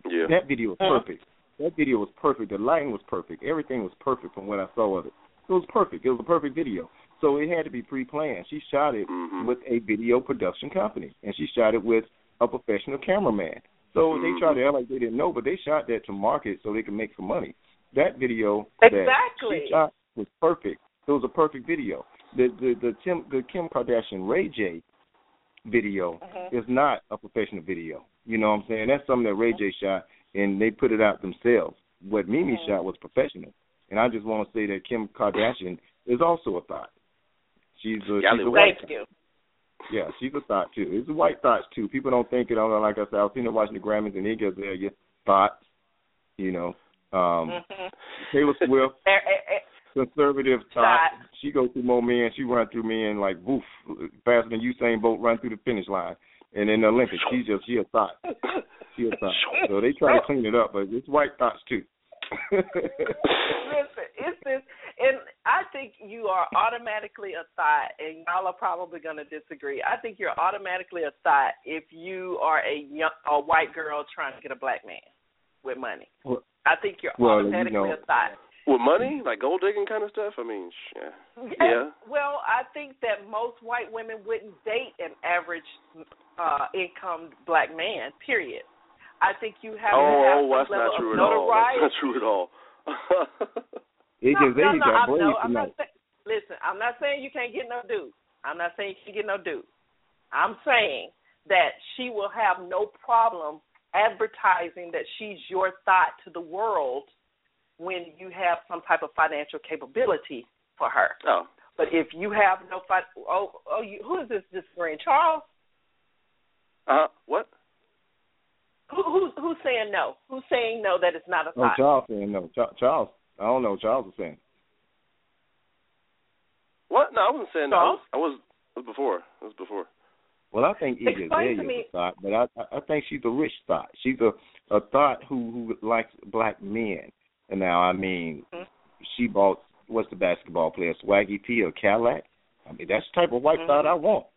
Yeah. That video was Mhm. perfect. That video was perfect. The lighting was perfect. Everything was perfect from what I saw of it. It was perfect. It was a perfect video. So it had to be pre-planned. She shot it Mhm. with a video production company, and she shot it with a professional cameraman. So they Mhm. tried to act like they didn't know, but they shot that to market so they could make some money. That video that Exactly. she shot was perfect. It was a perfect video. The the the Kim the Kim Kardashian Ray J video Mhm. is not a professional video. You know what I'm saying? That's something that Ray J shot and they put it out themselves. What Mimi Mhm. shot was professional. And I just want to say that Kim Kardashian is also a thot. She's a, she's a white you. yeah, she's a thot too. It's a white thots too. People don't think it. on Like I said, I was sitting there watching the Grammys and there, your thots. You know, um, Mhm. Taylor [LAUGHS] Swift, Eh, eh, conservative thot. Thot. She goes through more men. She run through men like woof, faster than Usain Bolt run through the finish line. And in the Olympics, she's just she a thot. She a thot. So they try to clean it up, but it's white thots too. Listen, it's this, and I think you are automatically a thot, and y'all are probably going to disagree. I think you're automatically a thot if you are a young, a white girl trying to get a black man with money. Well- I think you're well, you automatically know- a thot. With money, like gold digging kind of stuff. I mean, yeah. Yeah. Well, I think that most white women wouldn't date an average uh income black man. Period. I think you have to have Oh, oh, that's some not true of at all. notoriety. That's not true at all. [LAUGHS] It no, no, no, I'm, braids no, I'm tonight. not saying. Listen, I'm not saying you can't get no dude. I'm not saying you can get no dude. I'm saying that she will have no problem advertising that she's your thot to the world when you have some type of financial capability for her. oh, But if you have no fi- oh oh you who is this this green Charles? uh, what? Who who's who's saying no? Who's saying no that it's not a Oh, thot? Charles saying no. Cha- Charles, I don't know. what Charles was saying. What? No, I wasn't saying that. I Charles? was, I was, it was before. It was before. Well, I think Iggy Explain to Azalea is a thot, but I I think she's a rich thot. She's a a thot who who likes black men. And now, I mean, Mhm. she bought what's the basketball player Swaggy P or Cadillac. I mean, that's the type of white Mhm. thot I want.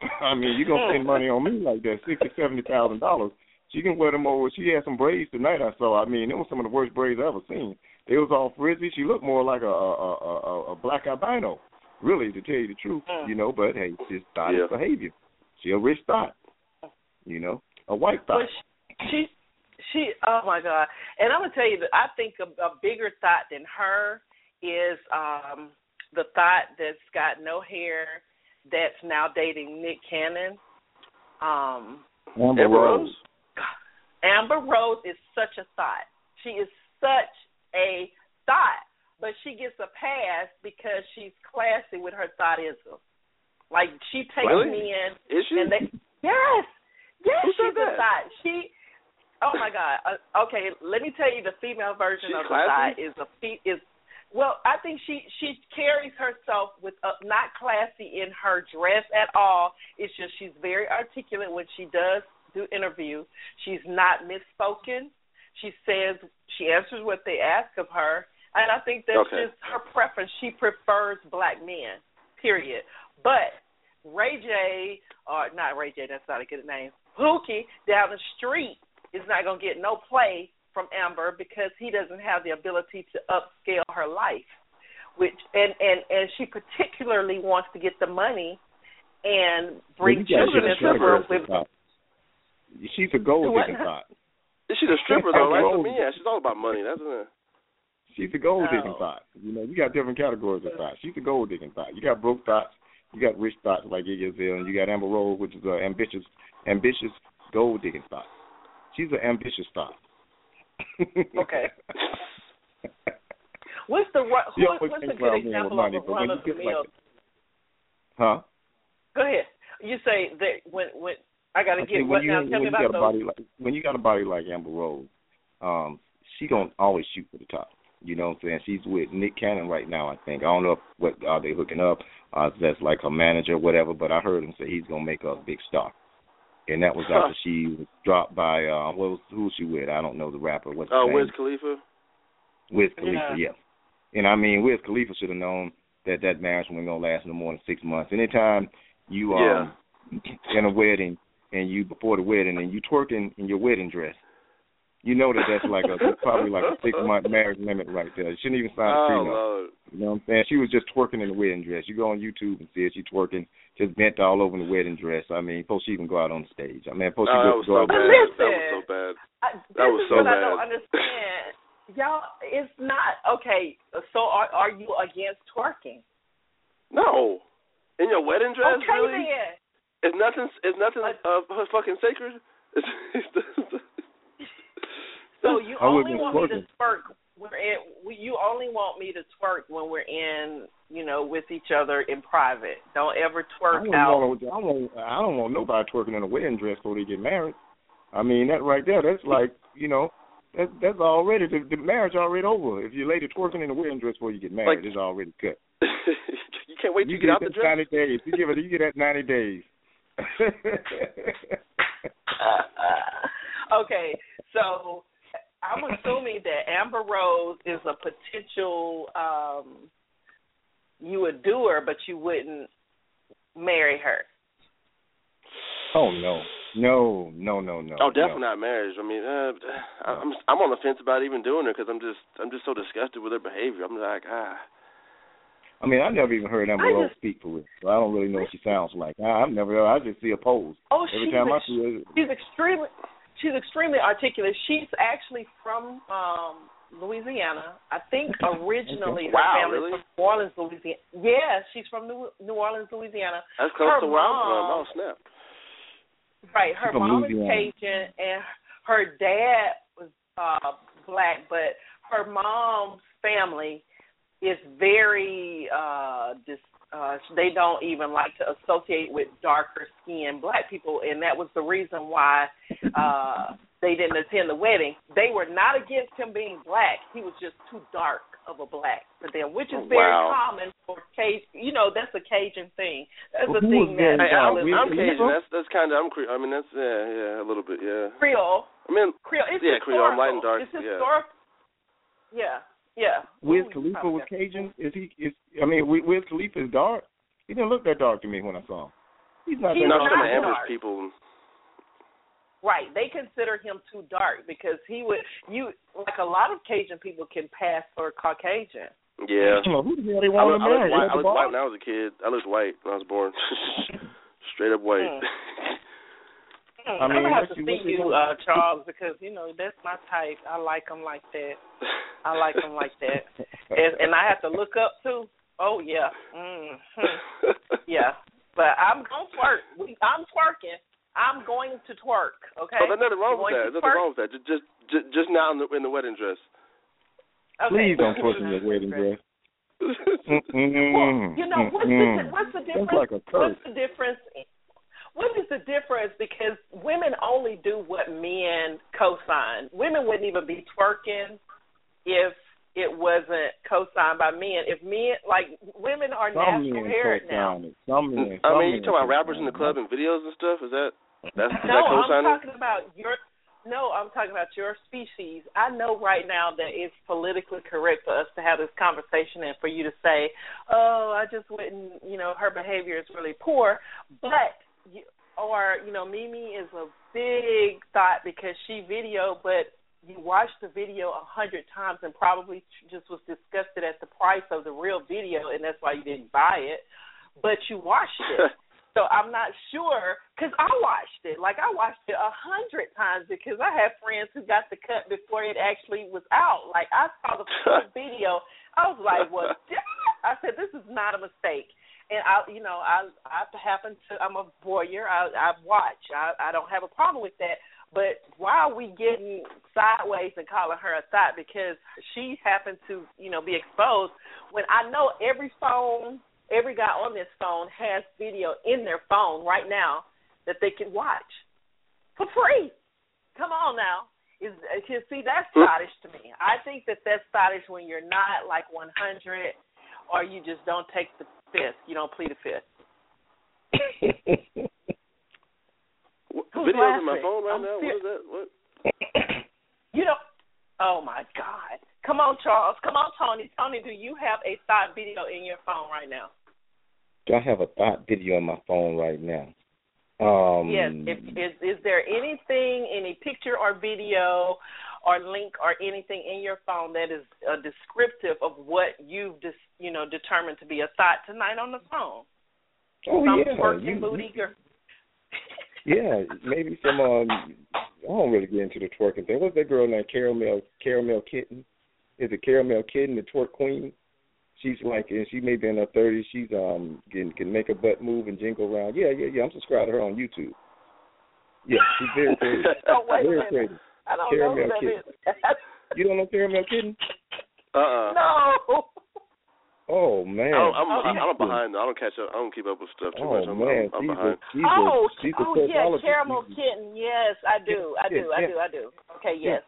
[LAUGHS] I mean, you're gonna spend [LAUGHS] money on me like that, sixty, seventy thousand dollars. She can wear them over. She had some braids tonight. I saw. I mean, it was some of the worst braids I ever seen. They was all frizzy. She looked more like a a a, a, a black albino, really, to tell you the truth. Mm. You know, but hey, it's thot Yeah. is behavior. She a rich thot. You know, a white thot. Well, she, she, she, oh my God! And I'm gonna tell you that I think a, a bigger thot than her is um the thot that's got no hair that's now dating Nick Cannon. Um, Amber, Amber Rose. Rose? Amber Rose is such a thot. She is such a thot, but she gets a pass because she's classy with her thottism. Like she takes Really? me in Is she? and they yes, yes, Who she's a thot. She, oh my God. Uh, okay, let me tell you the female version She's of the thot is a is. Well, I think she she carries herself with uh, not classy in her dress at all. It's just she's very articulate when she does do interview. She's not misspoken. She says she answers what they ask of her. and I think that's Okay. just her preference. She prefers black men. Period. But Ray J, or not Ray J, that's not a good name. Pookie down the street is not gonna get no play from Amber because he doesn't have the ability to upscale her life. Which and and and she particularly wants to get the money and bring Well, children into the world with for thot. She's a gold digger digging thot. She's a stripper though, right? Me, yeah, she's all about money. That's uh, She's a gold digging thot. You know, you got different categories of thot. She's a gold digging thot. You got broke thots, you got rich thots like Iggy Azalea, and you got Amber Rose, which is an ambitious, ambitious gold digging thot. She's an ambitious thot. Okay. [LAUGHS] What's the ru- who, what's a good about men with example money, of a run you of the get like huh? Go ahead. You say that when when I got to I get what when you, now? Tell me about got a those. body like when you got a body like Amber Rose, um, she gonna always shoot for the top. You know what I'm saying? She's with Nick Cannon right now, I think. I don't know if, what are they hooking up, uh that's like her manager or whatever, but I heard him say he's gonna make her a big star. And that was Huh. after she was dropped by uh what was who was she with? I don't know the rapper. What's his oh, name? Wiz Khalifa. Wiz Khalifa, Yeah. yeah. And I mean, Wiz Khalifa should have known that that marriage wasn't gonna last no more than six months. Anytime you um [CLEARS THROAT] in a wedding and you before the wedding and you twerking in your wedding dress, you know that that's like a probably like a six month marriage limit right there. You shouldn't even sign a Oh prenup. Lord. You know what I'm saying? She was just twerking in the wedding dress. You go on YouTube and see it. she twerking, just bent all over in the wedding dress. I mean, before she even go out on stage. I mean, before she Oh, that go, was go so out bad. Listen. That was so bad. I, this That was is so what I don't understand. Y'all, it's not okay. So are are you against twerking? No. In your wedding dress, okay really? then. It's nothing. It's nothing Uh, uh, fucking sacred. It's, it's, So [LAUGHS] you I only wasn't want me to twerk. We're in. You only want me to twerk when we're in, you know, with each other in private. Don't ever I twerk don't, out. want, I, don't, I don't want nobody twerking in a wedding dress before they get married. I mean, that right there, that's like, you know, that, that's already, the, the marriage already over. If you lady twerking in a wedding dress before you get married, Like- it's already cut. [LAUGHS] you can't wait to you get out the that dress. 90 days. You give it, you get that 90 days. [LAUGHS] okay, so I'm assuming that Amber Rose is a potential. um You would do her, but you wouldn't marry her. oh, no. No, no, no, no. Oh, definitely no. not marriage. I mean, uh, I'm I'm on the fence about even doing it because I'm just I'm just so disgusted with her behavior. I'm like, ah, I mean, I never even heard Amber Rose speak for real, so I don't really know what she sounds like. I, I've never, I just see a pose. Oh, Every she's time I see her, she's extremely she's extremely articulate. She's actually from um Louisiana. I think [LAUGHS] originally her Wow, family's really? from New Orleans, Louisiana. Yeah, she's from New New Orleans, Louisiana. that's close Her to where I'm from. Oh snap. Right. Her She's from mom is Cajun and her dad was uh black, but her mom's family is very uh dis uh they don't even like to associate with darker skinned black people and that was the reason why uh they didn't attend the wedding. They were not against him being black. He was just too dark of a black for them, which is very wow. common for Cajun. You know, that's a Cajun thing. That's Well, the who thing was that Hey, I'm. I'm Cajun. That's that's kind of I'm. Cre- I mean, that's yeah, yeah, a little bit, yeah. Creole. I mean, Creole. It's Yeah, Creole. I'm light and dark, It's yeah. Yeah, yeah. Wiz Khalifa probably was Cajun. Is he? Is I mean, Wiz Wiz Khalifa is dark. He didn't look that dark to me when I saw him. He's not He's that no, dark. some of not Amber's dark. people. Right. They consider him too dark because he would you like a lot of Cajun people can pass for Caucasian. Yeah. I don't who the hell they I, wanted look, to I, marry. looked white, I Ed white when I was a kid. I looked white when I was born. [LAUGHS] Straight up white. Hmm. I mean, I'm gonna have to you- see you you, uh, Charles, because you know that's my type. I like them like that. I like them like that, and, and I have to look up too. Oh yeah, mm yeah. But I'm gonna twerk. We, I'm twerking. I'm going to twerk. Okay. Oh, there's nothing wrong with that. There's nothing wrong with that. Just, just, just, just now in the, in the wedding dress. Okay. Please don't twerk in your [LAUGHS] wedding dress. Well, you know what's the what's the difference? Like a curse. What's the difference? What is the difference? Because women only do what men co-sign. Women wouldn't even be twerking if it wasn't co-signed by men. If men like women are Some natural men haired now. co-sign it. Some men. I mean, you men talking about rappers in the club and videos and stuff? Is that that's is No, that I'm co-signing? talking about your. No, I'm talking about your species. I know right now that it's politically correct for us to have this conversation and for you to say, "Oh, I just wouldn't," you know, her behavior is really poor. But, you, or you know, Mimi is a big thot because she video, but you watched the video a hundred times and probably just was disgusted at the price of the real video, and that's why you didn't buy it. But you watched it. [LAUGHS] So I'm not sure because I watched it. Like I watched it a hundred times because I had friends who got the cut before it actually was out. Like I saw the [LAUGHS] full video. I was like, "Well, I said this is not a mistake." And I, you know, I I happen to I'm a voyeur. I I watch. I I don't have a problem with that. But why are we getting sideways and calling her a thot because she happened to, you know, be exposed when I know every phone every guy on this phone has video in their phone right now that they can watch for free. Come on now. Is see that's hmm. stylish to me. I think that that's stylish when you're not like 100 or you just don't take the fifth. You don't plead the fifth. Videos on my phone right I'm now. What is that? What? [COUGHS] You know. Oh my God. Come on, Charles. Come on, Tony. Tony, do you have a thot video in your phone right now? Do I have a thot video on my phone right now? Um, yes. If, is is there anything, any picture or video, or link or anything in your phone that is uh, descriptive of what you've just you know determined to be a thot tonight on the phone? Oh some yeah, twerking you, booty girl. [LAUGHS] yeah, maybe some. Um, I don't really get into the twerking thing. What's that girl named Caramel Caramel Kitten? Is it Caramel Kitten, the twerk queen? she's like, and she may be in her thirties. She's um can can make her butt move and jingle around. Yeah, yeah, yeah. I'm subscribed to her on YouTube. Yeah, she's very [LAUGHS] creative. oh, wait very a creative. I don't Caramel know who that Kitten. is. You don't know Caramel Kitten? Uh uh no. Oh man, I don't, I'm, Okay. I'm behind. I don't catch up. I don't keep up with stuff too Oh much. I'm, man, I'm, I'm she's behind. a, oh, a, she's oh yeah, caramel She's- kitten. Yes, I do. I do. I Yeah, do. I do. Okay. Yeah. Yes.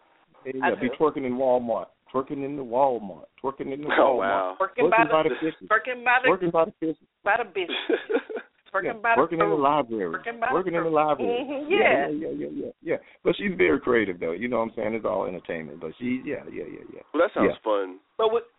Yeah, I yeah, be do. twerking in Walmart, twerking in the Walmart, twerking in the Walmart. Oh wow. Working twerking by by the the fishes, working by the twerking by the fishes. by the business. [LAUGHS] Working yeah, by the in the library, Working by the working in the fruit. library. Mhm, yeah, yeah. yeah, yeah, yeah, yeah. But she's very creative, though. You know what I'm saying? It's all entertainment, but she, yeah, yeah, yeah, yeah. well, that sounds Yeah. fun. But with, Yeah.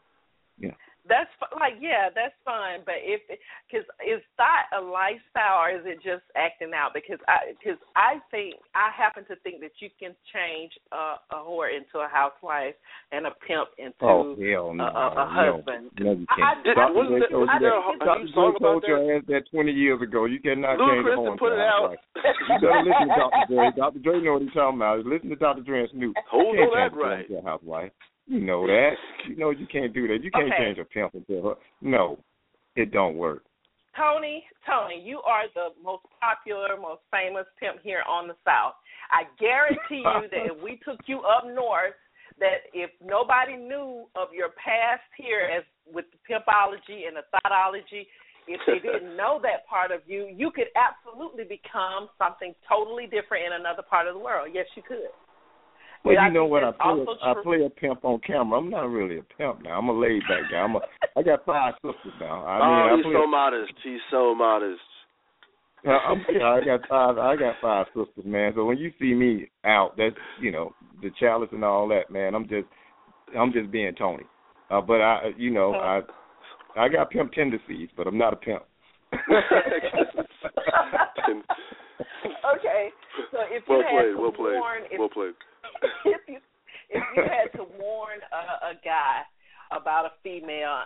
That's fu- like yeah, that's fine. But if because is that a lifestyle or is it just acting out? Because I because I think I happen to think that you can change a, a whore into a housewife and a pimp into Oh hell no, a, a, a no, husband. no, you can't. Did- Dr. wasn't J that- told you wasn't that. there a- a Dr. new J song about told your ass that 20 years ago. You cannot change a whore put into it a out. housewife. You better listen to Dr. Dre. Dr. Dre know what he's talking about. Listen to Dr. Dre and Snoop. Hold you can't on that change a right. pimp into a housewife. You know that. You know you can't do that. You can't Okay. change a pimp into her. No, it don't work. Tony, Tony, you are the most popular, most famous pimp here on the South. I guarantee you that if we took you up north, that if nobody knew of your past here as with the pimpology and the thotology, if they didn't [LAUGHS] know that part of you, you could absolutely become something totally different in another part of the world. Yes, you could. Well, you know what? I that's play. also I play a pimp on camera. I'm not really a pimp now. I'm a laid back guy. I'm a. I got five sisters now. I mean, oh, I he's play. so modest. He's so modest. I'm, yeah, I got five. I got five sisters, man. So when you see me out, that's you know the chalice and all that, man. I'm just, I'm just being Tony. Uh, but I, you know, I, I got pimp tendencies, but I'm not a pimp. [LAUGHS] [LAUGHS] okay, so if you well had played. Well played. warn, if Well played. [LAUGHS] if you if you had to warn a, a guy about a female,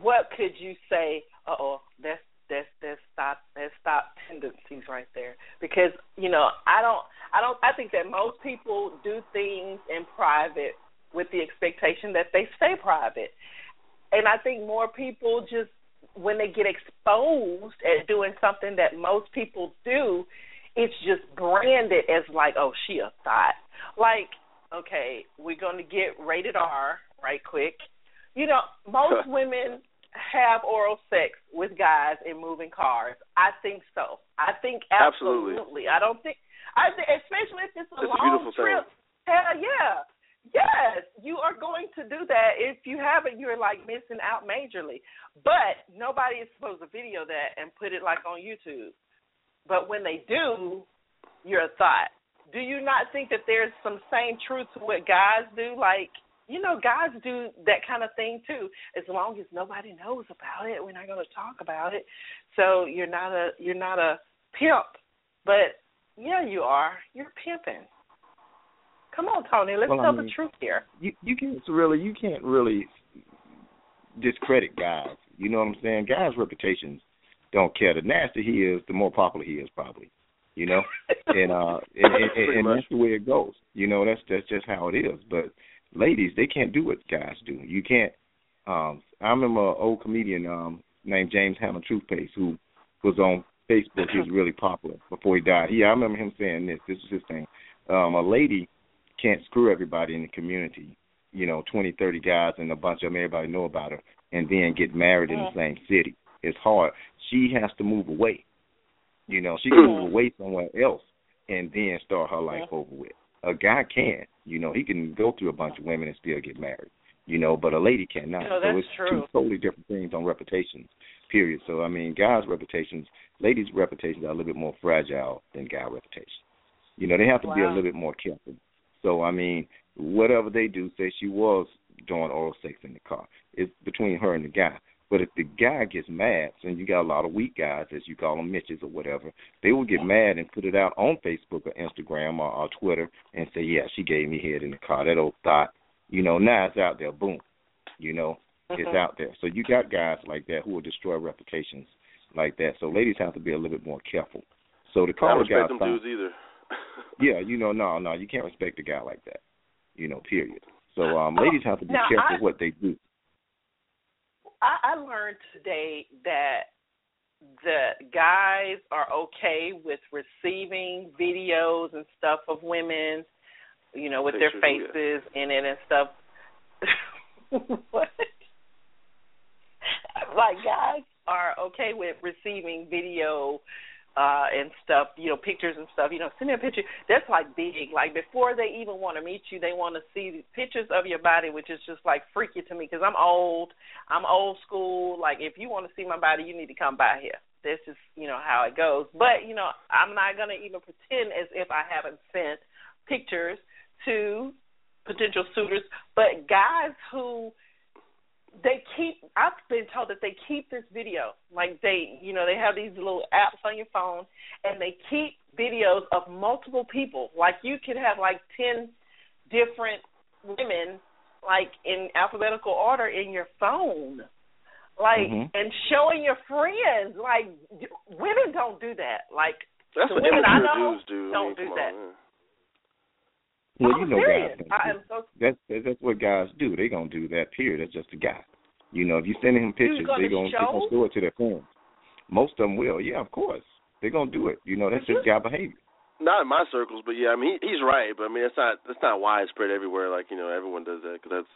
what could you say? Uh oh, that's that's that's stop that's stop tendencies right there. Because you know, I don't I don't I think that most people do things in private with the expectation that they stay private, and I think more people just when they get exposed at doing something that most people do, it's just branded as like, oh, she a thot. Like, okay, we're gonna get rated R right quick. You know, most women have oral sex with guys in moving cars. I think so. I think Absolutely. absolutely. I don't think I think especially if it's a It's a long thing. trip. Hell yeah. Yes, you are going to do that. If you haven't, you're like missing out majorly. But nobody is supposed to video that and put it like on YouTube. But when they do, you're a thot. Do you not think that there's some same truth to what guys do? Like, you know, guys do that kind of thing too. As long as nobody knows about it, we're not going to talk about it. So you're not a you're not a pimp, but yeah, you are. You're pimping. Come on, Tony. Let's well, tell I mean, the truth here. You you can't really you can't really discredit guys. You know what I'm saying? Guys' reputations don't care. The nastier he is, the more popular he is, probably. You know, [LAUGHS] and uh, and, and, and that's the way it goes. You know, that's that's just how it is. But ladies, they can't do what guys do. You can't. Um, I remember an old comedian um named James Hammond Toothpaste who was on Facebook. He was really popular before he died. Yeah, I remember him saying this. This was his thing. Um, a lady can't screw everybody in the community. You know, twenty, thirty guys and a bunch of them. Everybody know about her, and then get married in the same city. It's hard. She has to move away. You know, she [CLEARS THROAT] can move away somewhere else and then start her life over with. A guy can. You know, he can go through a bunch of women and still get married. You know, but a lady cannot. No, so it's true. two totally different things on reputations. Period. So I mean, guys' reputations, ladies' reputations are a little bit more fragile than guy reputations. You know, they have to be a little bit more careful. So I mean, whatever they do, say she was doing oral sex in the car. It's between her and the guy. But if the guy gets mad, and you got a lot of weak guys, as you call them, Mitches or whatever, they will get mad and put it out on Facebook or Instagram or, or Twitter and say, "Yeah, she gave me head in the car." That old thot, you know, now it's out there. Boom, you know, it's Mhm. out there. So you got guys like that who will destroy reputations like that. So ladies have to be a little bit more careful. So the I call don't guy, respect them dudes either. [LAUGHS] yeah, you know, no, no, you can't respect a guy like that. You know, period. So um, ladies have to be Now, careful I- what they do. I, I learned today that the guys are okay with receiving videos and stuff of women, you know, with their faces in it and stuff. [LAUGHS] what? like guys are okay with receiving video uh and stuff, you know, pictures and stuff. You know, send me a picture. That's like big. Like before they even want to meet you, they want to see pictures of your body, which is just like freaky to me because I'm old. I'm old school. Like if you want to see my body, you need to come by here. That's just you know how it goes. But you know, I'm not gonna even pretend as if I haven't sent pictures to potential suitors. But guys who they keep I've been told that they keep this video. Like they you know, they have these little apps on your phone and they keep videos of multiple people. Like you could have like ten different women like in alphabetical order in your phone. Like Mhm. and showing your friends. Like women don't do that. Like That's the what women I immature know dudes do. I don't mean, do that. On, man. Well, I'm you know serious. guys. I am so That's that's that's what guys do. They gonna do that. Period. That's just a guy. You know, if you sending him pictures, gonna they gonna they show? gonna show it to their friends. Most of them will. Yeah, of course. They're gonna do it. You know, that's just guy behavior. Not in my circles, but yeah, I mean he, he's right. But I mean it's not it's not widespread everywhere. Like you know everyone does that because that's.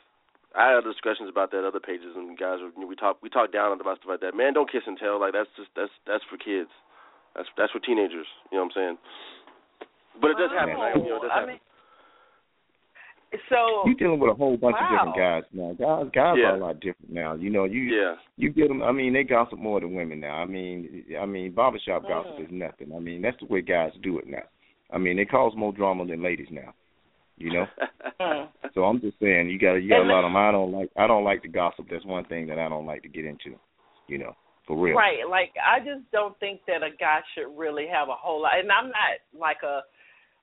I had discussions about that other pages and guys were, you know, we talk we talk down on about stuff like that. Man, don't kiss and tell. Like that's just that's that's for kids. That's that's for teenagers. You know what I'm saying? But it does happen. Like, you know, it does I happen. mean, so You dealing with a whole bunch of different guys now. Guys, guys Yeah. are a lot different now. You know, you yeah. you get them. I mean, they gossip more than women now. I mean, I mean, barbershop gossip Mm. is nothing. I mean, that's the way guys do it now. I mean, they cause more drama than ladies now. You know. [LAUGHS] Mm. So I'm just saying, you got you got a lot of them. I don't like I don't like the gossip. That's one thing that I don't like to get into. You know, for real. Right. Like I just don't think that a guy should really have a whole lot. And I'm not like a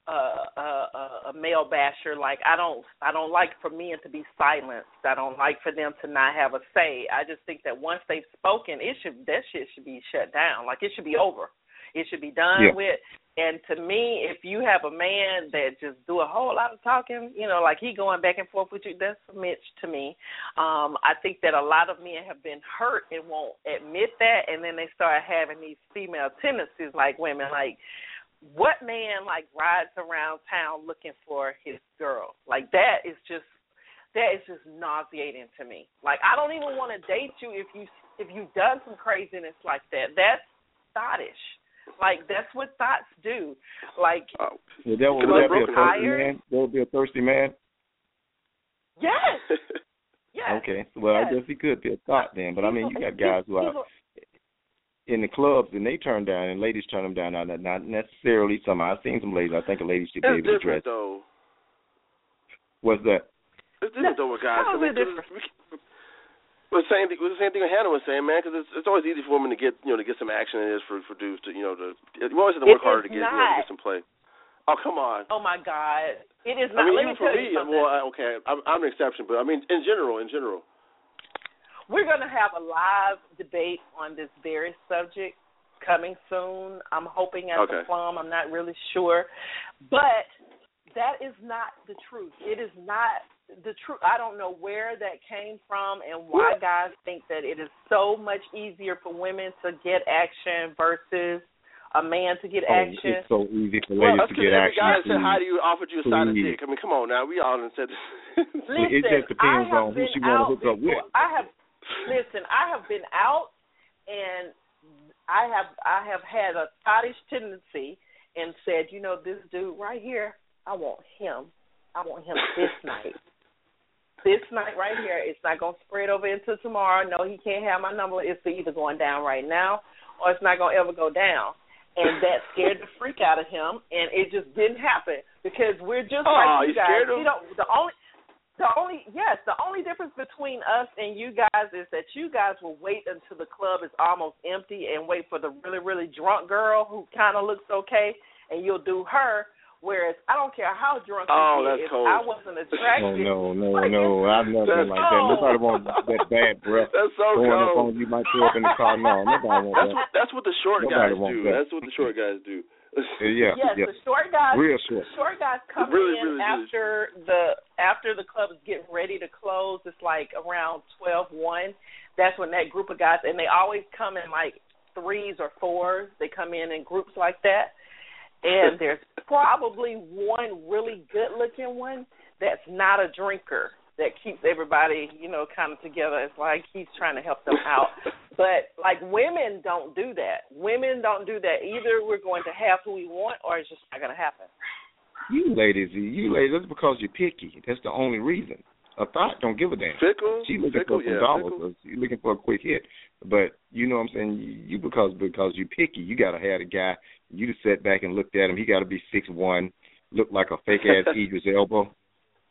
a a, a male basher. Like I don't I don't like for men to be silenced. I don't like for them to not have a say. I just think that once they've spoken, it should that shit should be shut down. Like it should be over. It should be done Yeah. with. And to me, if you have a man that just do a whole lot of talking, you know, like he going back and forth with you, that's a Mitch to me. Um, I think that a lot of men have been hurt and won't admit that, and then they start having these female tendencies like women. Like, what man like rides around town looking for his girl? Like that is just that is just nauseating to me. Like I don't even want to date you if you if you've done some craziness like that. That's thottish. Like that's what thots do. Like Oh. Would that, would Because that be a thirsty tired. man? That would be a thirsty man. yes, [LAUGHS] yes. Okay. Well, I guess he could be a thot then. But I mean, you got guys who are. People- in the clubs and they turn down and ladies turn them down. Not not necessarily some. I've seen some ladies. I think a lady should It's be able to dress. different though. What's that? It's different though with guys. How is it different? we- [LAUGHS] Well, the same thing. well, The same thing Hannah was saying, man. Because it's it's always easy for women to get you know to get some action in it is for for dudes to you know to you always have to It work harder to is get you know, to get some play. Oh come on. Oh my God, it is not. I not. mean, let even me for me, well, I- okay, I'm, I'm an exception, but I mean, in general, in general. We're going to have a live debate on this very subject coming soon. I'm hoping at Okay. the plum. I'm not really sure, but that is not the truth. It is not the truth. I don't know where that came from and why guys think that it is so much easier for women to get action versus a man to get Oh, action. it's so easy for Well, ladies that's to because get every action. guy said please. hi to you, offered you a side of dick. I mean, come on now, we all done said this. Listen, It just depends on who she wanna hook up with. before. I have listen. I have been out, and I have I have had a childish tendency and said, you know, this dude right here, I want him. I want him this [LAUGHS] night. This night right here, it's not gonna spread over into tomorrow. No, he can't have my number. It's either going down right now, or it's not gonna ever go down. And [LAUGHS] that scared the freak out of him, and it just didn't happen because we're just Aw, like you you guys. scared him? You know, the only the only yes, the only difference between us and you guys is that you guys will wait until the club is almost empty and wait for the really really drunk girl who kind of looks okay, and you'll do her. Whereas I don't care how drunk Oh, you that's get, if cold. I wasn't [LAUGHS] Oh attracted. no, no, Like, no! I've never been That's like that. Nobody wants that bad breath That's so going up cold. on you. Might throw up in the car. No, nobody wants That's that. what that's what the short Nobody guys do. that. That's what the short guys do. Yeah, yes, yeah. the short guys Real short. short guys come Really, in really, really. after the after the club is getting ready to close. It's like around twelve one. That's when that group of guys and they always come in like threes or fours. They come in in groups like that. And there's probably one really good looking one that's not a drinker that keeps everybody, you know, kind of together. It's like he's trying to help them out. But like women don't do that. Women don't do that. Either we're going to have who we want or it's just not going to happen. You ladies, you ladies, that's because you're picky. That's the only reason. A thot don't give a damn. Fickle. She looking fickle, for some yeah, dollars. fickle. or She looking for a quick hit. But you know what I'm saying? You, you because because you're picky, you gotta have a guy. You just sat back and looked at him. He got to be six one, look like a fake ass [LAUGHS] Idris Elba.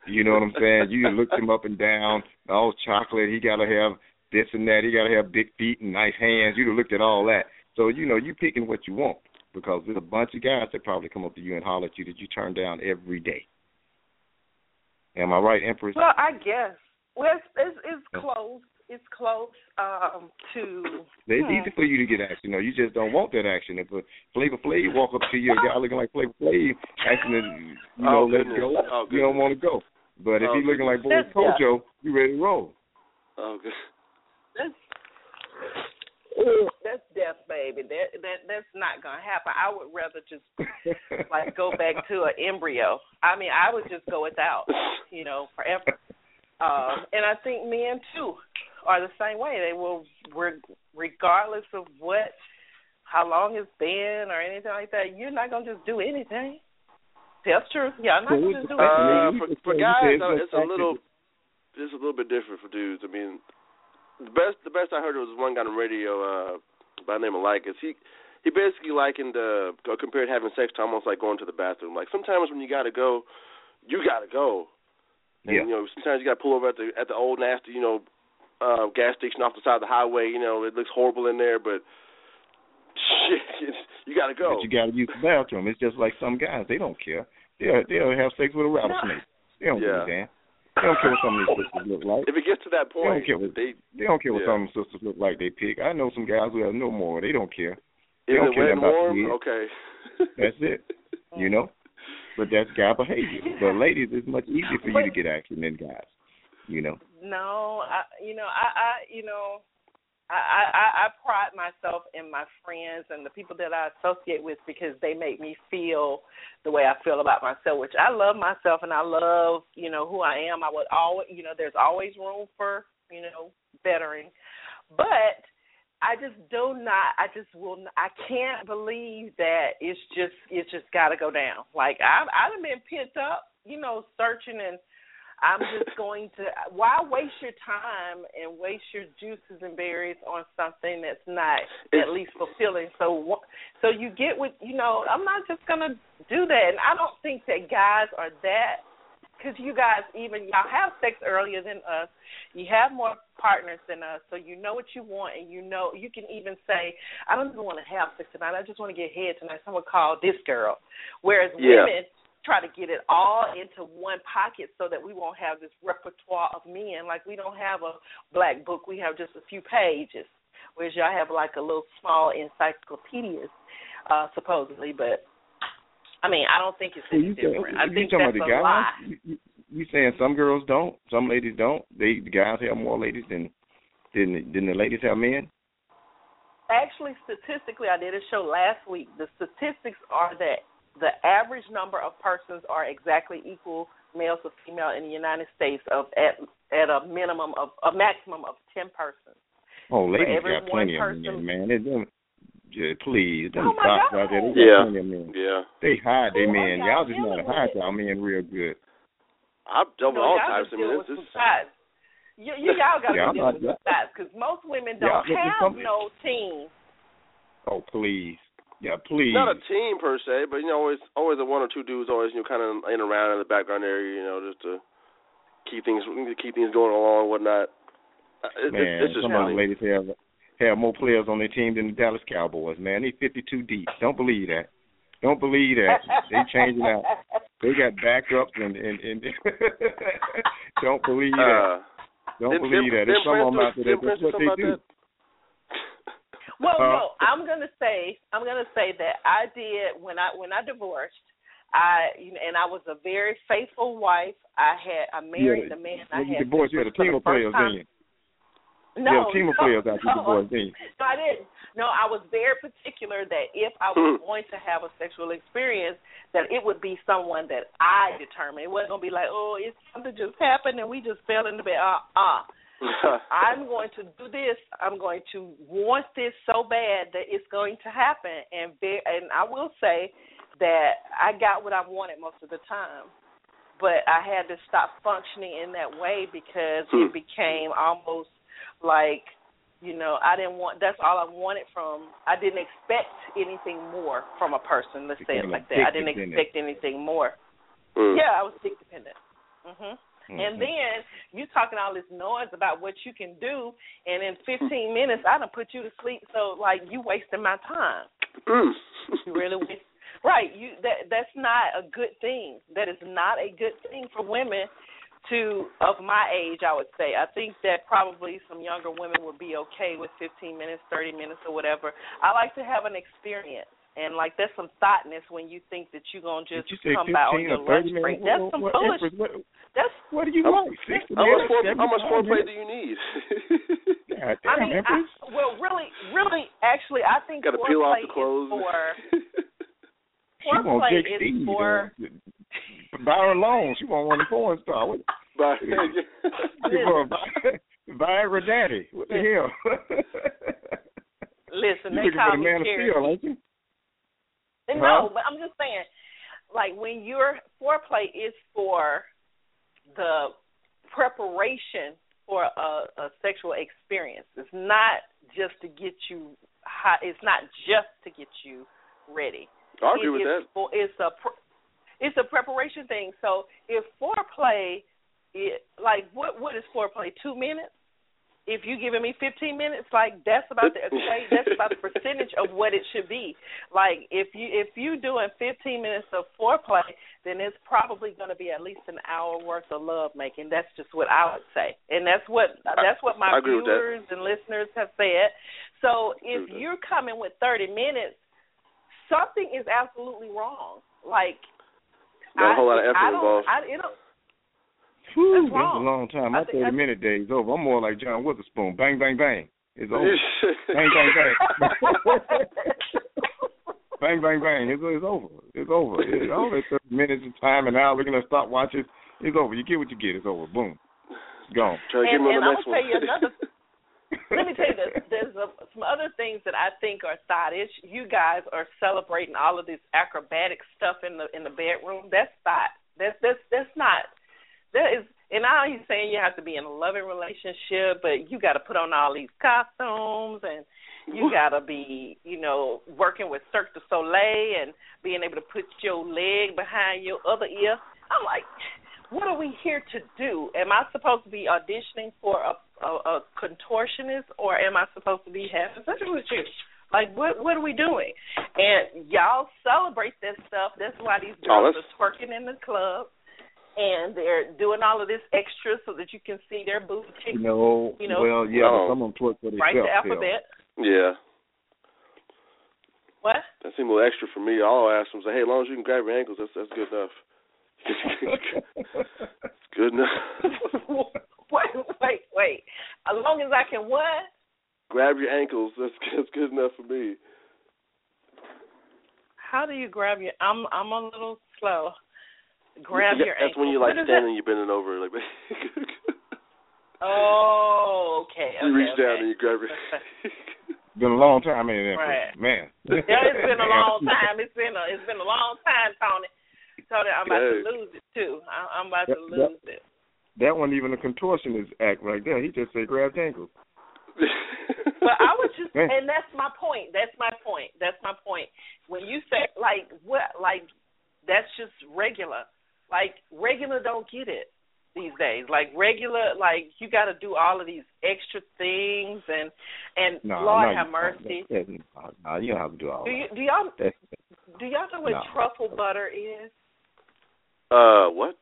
You know what I'm saying? You looked him up and down, all chocolate. He got to have this and that. He got to have big feet and nice hands. You looked at all that. So you know you picking what you want because there's a bunch of guys that probably come up to you and holler at you that you turn down every day. Am I right, Empress? Well, I guess. Well, it's it's, it's close. It's close um, to. It's hmm. easy for you to get action. though. you just don't want that action. If a Flavor Flav walk up to you, a guy looking like Flavor Flav, asking to, you know, Oh, let's goodness. go, Oh, you don't want to go. But if Oh, he looking like Boy goodness. That's- Kojo, you ready to roll. Oh, good. That's, Ooh, that's death, baby. That that that's not gonna happen. I would rather just [LAUGHS] like go back to an embryo. I mean, I would just go without, you know, forever. Um, and I think men too are the same way. They will, re- regardless of what, how long it's been or anything like that. You're not gonna just do anything. That's true. Yeah, I'm not gonna do the fact anything. Uh, for for guys, though, it's a little, it's a little bit different for dudes. I mean, the best, the best I heard was one guy on the radio uh, by the name of Lycus. He he basically likened uh, compared having sex to almost like going to the bathroom. Like sometimes when you gotta go, you gotta go. And, Yeah. You know, sometimes you gotta pull over at the at the old nasty, you know, uh, gas station off the side of the highway. You know, it looks horrible in there, but [LAUGHS] shit, you gotta go. But you got to use the bathroom. It's just like some guys; they don't care. They'll they'll have sex with a rattlesnake. They don't Yeah. give a damn. They don't care what some of these sisters look like. if it gets to that point, They don't care what they they don't care what Yeah. some of the sisters look like. They pick. I know some guys who have no more. They don't care. They is don't it care wet and about warm? kids. Okay. That's it. You know. But that's guy behavior. [LAUGHS] But ladies, it's much easier for you to get action than guys. You know. No, I you know, I I you know, I, I I pride myself in my friends and the people that I associate with because they make me feel the way I feel about myself, which I love myself and I love, you know, who I am. I would always you know, there's always room for, you know, bettering. But I just do not I just will not, I can't believe that it's just it's just gotta go down. Like I I've been pent up, you know, searching and I'm just going to why waste your time and waste your juices and berries on something that's not at least fulfilling. So so you get what you know. I'm not just gonna do that, and I don't think that guys are that because you guys even y'all have sex earlier than us. You have more partners than us, so you know what you want, and you know you can even say, "I don't even want to have sex tonight. I just want to get head tonight." Someone call this girl. Whereas yeah. women try to get it all into one pocket so that we won't have this repertoire of men. Like we don't have a black book, we have just a few pages. Whereas y'all have like a little small encyclopedias, uh, supposedly, but I mean, I don't think it's any well, different. I you think talking that's about the a guys? lie. You, you saying some girls don't, some ladies don't? They the guys have more ladies than than than the ladies have men. Actually, statistically, I did a show last week. The statistics are that the average number of persons are exactly equal, male to female, in the United States of at at a minimum of a maximum of ten persons. Oh, ladies got plenty one of men, person- man. They them, yeah, please, them Oh, my cops God. out there, they got Yeah. plenty of men. Yeah. They hide their Who oh, are men. y'all Y'all just know how to hide with? y'all men real good. I've dealt You with all types. just I mean, deal it's, with it's. You, you y'all got to Yeah, I'm deal with some sides because most women don't look, have no team. Oh, please. Yeah, please. not a team per se, but you know, always always a one or two dudes always you know kind of in around in the background area, you know, just to keep things keep things going along and whatnot. Uh, It, Man, it's, it's just some of them ladies have have more players on their team than the Dallas Cowboys. Man, they 52 deep. Don't believe that. Don't believe that. They changing out. They got backups and and, and [LAUGHS] don't believe that. Uh, Don't believe that. There's some of them out there. That's what they do. that? Well, Uh, no, I'm gonna say I'm gonna say that I did when I when I divorced. I you and I was a very faithful wife. I had I married the man I you had divorced, you had a team of players, first time. didn't you? No, you had a team of no, players after you no. divorced, didn't you? No, I didn't. No, I was very particular that if I was going to have a sexual experience, that it would be someone that I determined. It wasn't gonna be like, oh, it's something just happened and we just fell into bed. Uh, uh. [LAUGHS] I'm going to do this. I'm going to want this so bad that it's going to happen. And ve- and I will say that I got what I wanted most of the time, but I had to stop functioning in that way because Hmm. it became almost like you know I didn't want. That's all I wanted from. I didn't expect anything more from a person. Let's say it like that. I didn't addicted, didn't it? expect anything more. Mm. Yeah, I was dick dependent. Mhm. Mhm. And then you talking all this noise about what you can do, and in 15 minutes I done put you to sleep. So like you wasting my time. Mm. You really waste. [LAUGHS] Right. You that that's not a good thing. That is not a good thing for women to of my age. I would say. I think that probably some younger women would be okay with 15 minutes, 30 minutes, or whatever. I like to have an experience. And like there's some thoughtness when you think that you're gonna just you come by on 15 your lunch break. minutes? That's What- some what, foolish. What, That's what do you How- want? 60 How much minutes? fore, how much foreplay do you need? [LAUGHS] God I mean, I, well, really, really, actually, I think Got to peel off the clothes. [LAUGHS] is for She want foreplay Jake is Steve. for. uh, Buy her alone. She want one of the porn star. What? [LAUGHS] But, Give her a Vi- Viagra daddy. What the hell? Listen, you they call for the me man of Carrie. steel, ain't you? And Huh? No, but I'm just saying, like when your foreplay is for the preparation for a, a sexual experience. It's not just to get you hot. It's not just to get you ready. I agree It with that. For, it's a it's a preparation thing. So if foreplay, it, like what what is foreplay? Two minutes. If you're giving me 15 minutes, like that's about the equate. That's about the percentage of what it should be. Like if you if you doing 15 minutes of foreplay, then it's probably going to be at least an hour worth of love making. That's just what I would say, and that's what that's what my I agree with that. viewers and listeners have said. So if you're coming with 30 minutes, something is absolutely wrong. Like Not a whole lot of I, effort I don't, involved. I, it don't, Whew, That's that's a long time. My I think- I 30 minute day is over. I'm more like John Witherspoon. Bang, bang, bang. It's over. bang, bang, bang. [LAUGHS] bang, bang, bang. It's, it's over. It's over. It's [LAUGHS] all that 30 minutes of time and now looking at stopwatches. It's over. You get what you get. It's over. Boom. It's gone. Try to get and, on and the I'm next tell you another. [LAUGHS] let me tell you this. There's a, some other things that I think are thottish. You guys are celebrating all of this acrobatic stuff in the in the bedroom. That's thot. That's that's that's not. That is and now he's saying you have to be in a loving relationship, but you got to put on all these costumes and you got to be, you know, working with Cirque du Soleil and being able to put your leg behind your other ear. I'm like, what are we here to do? Am I supposed to be auditioning for a, a, a contortionist, or am I supposed to be having sex with you? Like, what what are we doing? And y'all celebrate that stuff. That's why these oh, girls oh, are twerking in the club and they're doing all of this extra so that you can see their booty cheeks. You know, you know, well, yeah, oh. some of them twerk for themselves. Write the alphabet. Yeah. What? That seemed a little extra for me. All I ask them say, "Hey, as long as you can grab your ankles, that's that's good enough." [LAUGHS] good enough. [LAUGHS] wait, wait, wait. As long as I can what? Grab your ankles. That's that's good enough for me. How do you grab your? I'm I'm a little slow. Grab yeah, your That's ankle. when you like What is standing, you're bending over, like. [LAUGHS] Oh, okay. you okay, reach okay. down and you grab your. [LAUGHS] been a long time. I mean, Right. man. [LAUGHS] Yeah, it's been a long time. It's been a it's been a long time, Tony. Tony, I'm about Hey. to lose it too. I, I'm about to That- that- lose it. That wasn't even a contortionist act right there. He just said grab ankles. But I was just, Man. and that's my point. That's my point. That's my point. When you say like what, like that's just regular. Like regular don't get it these days. Like regular, like you got to do all of these extra things, and and No, Lord no, have mercy. that- that- no, you don't have to do all Do you that. do y'all do y'all know what No. truffle butter is? uh, what?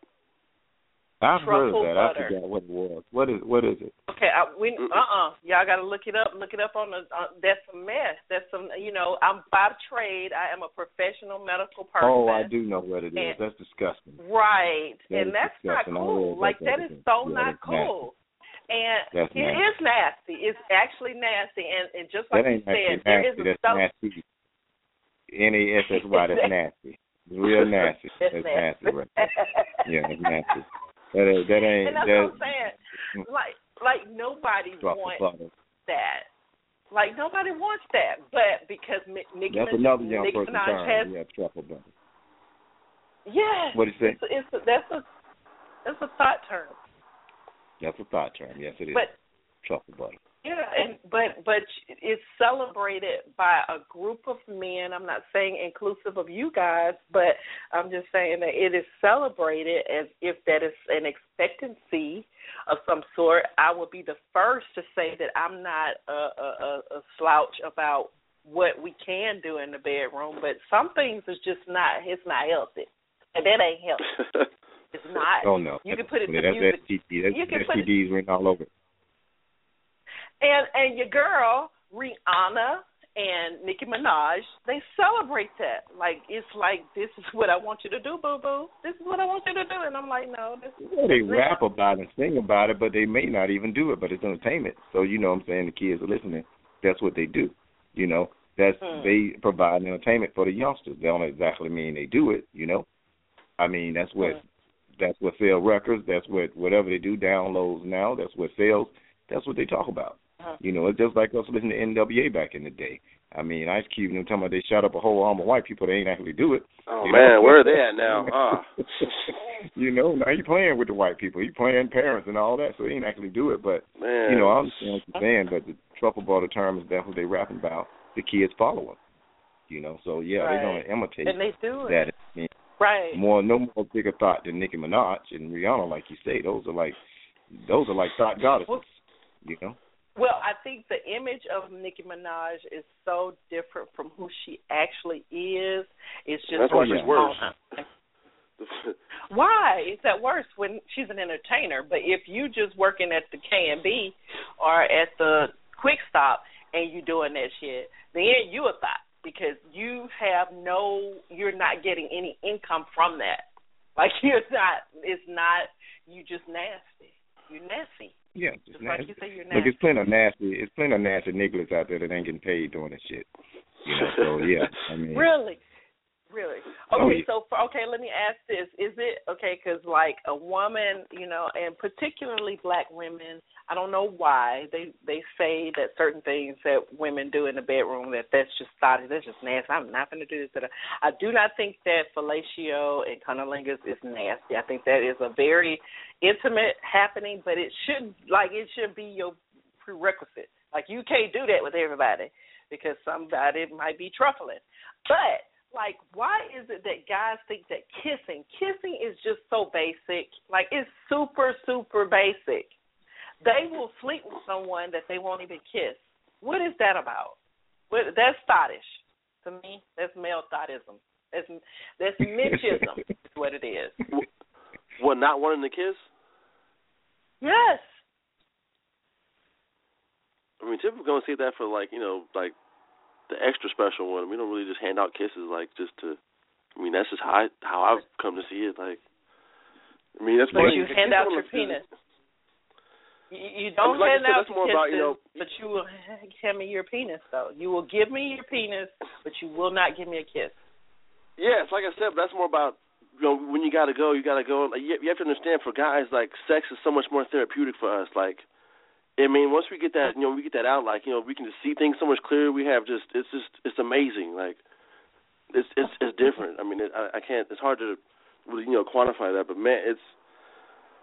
I've heard of that. butter. I forgot what it was. What is what is it? Okay, I, we uh uh y'all got to look it up. Look it up on the. Uh, that's a mess. That's some. You know, I'm by trade. I am a professional medical person. Oh, I do know what it is. And- That's disgusting. Right, That and that's not disgusting. I cool. Like that that the is other so. Yeah, not that's nasty. cool. And That's it nasty. is nasty. It's actually nasty, and, and just like That you ain't said, actually there is nasty. a That's stuff. nasty. N A S S Y. That's [LAUGHS] nasty. Real [LAUGHS] nasty. It's That's nasty, right? Yeah, that's nasty. That ain't. That ain't. and that's that, what I'm saying. Like, like nobody wants that. Like nobody wants that, but because Nicki, That's another young Nicki person Minaj has, Yeah, truffle butter. yes, What did you say? it's, it's a, that's a that's a thot term. That's a thot term. Yes, it is. But truffle butter. Yeah, and but but it's celebrated by a group of men. I'm not saying inclusive of you guys, but I'm just saying that it is celebrated as if that is an expectancy of some sort. I will be the first to say that I'm not a, a, a, slouch about what we can do in the bedroom, but some things is just not. It's not healthy, and that ain't healthy. [LAUGHS] It's not. Oh no. You can put it to that's music. STD. That's You can put it- written all over. And and your girl Rihanna and Nicki Minaj, they celebrate that. Like it's like this is what I want you to do, boo boo. This is what I want you to do, and I'm like, no, this is Well, they rap about it and sing about it, but they may not even do it. But it's entertainment, so you know what I'm saying. The kids are listening. That's what they do. You know, that's Hmm. they provide entertainment for the youngsters. They don't exactly mean they do it. You know, I mean that's what Hmm. that's what sell records. That's what whatever they do downloads now. That's what sells. That's what they talk about. Uh-huh. You know, it's just like us listening to NWA back in the day. I mean, Ice Cube and them talking about they shot up a whole arm of white people. They ain't actually do it. oh You man, know? where are they at now? Ah. [LAUGHS] [LAUGHS] you know, now he playing with the white people. He playing parents and all that, so he ain't actually do it. But Man. you know, I understand what you're saying. But the truffle butter term is definitely they rapping about. The kids follow them. You know, so yeah, Right. they're gonna imitate and they do it that. I mean, right. more, no more bigger thot than Nicki Minaj and Rihanna, like you say. Those are like, those are like thot goddesses. You know. Well, I think the image of Nicki Minaj is so different from who she actually is. It's just That's why she's worse. [LAUGHS] Why is that worse when she's an entertainer? But if you just working at the K and B or at the Quick Stop and you doing that shit, then you a thot because you have no, you're not getting any income from that. Like [LAUGHS] you're not, it's not. You just nasty. You nasty. Yeah, Just like nasty. you say, you're Look, it's plenty of nasty. It's plenty of nasty niggas out there that ain't getting paid doing this shit. You know, so yeah, I mean, [LAUGHS] Really, Really? Oh, Okay, so for, okay, let me ask this: Is it okay? Because like a woman, you know, and particularly black women, I don't know why they they say that certain things that women do in the bedroom that that's just thot that's just nasty. I'm not going to do this. da-da. I do not think that fellatio and cunnilingus is nasty. I think that is a very intimate happening, but it should like it should be your prerequisite. Like you can't do that with everybody because somebody might be truffling. But like why is it that guys think that kissing kissing is just so basic? Like it's super super basic. They will sleep with someone that they won't even kiss. What is that about? What that's thottish. To me that's male thottism that's that's [LAUGHS] mitchism is what it is. What, not wanting to kiss? yes. I mean, typically gonna see that for like you know like the extra special one. We don't really just hand out kisses like just to. I mean, that's just how I, how I've come to see it. Like, I mean, that's but funny. you hand out your penis you, you don't like hand said, out kisses, about, you know- but you will [LAUGHS] hand me your penis though you will give me your penis but you will not give me a kiss Yeah, it's like I said, but that's more about you know when you got to go, you got to go. Like, you, you have to understand, for guys, like sex is so much more therapeutic for us. Like, I mean, once we get that, you know, we get that out, like you know, we can just see things so much clearer. We have just, it's just, it's amazing. Like, it's it's it's different. I mean, it, I, I can't. It's hard to really you know quantify that, but man, it's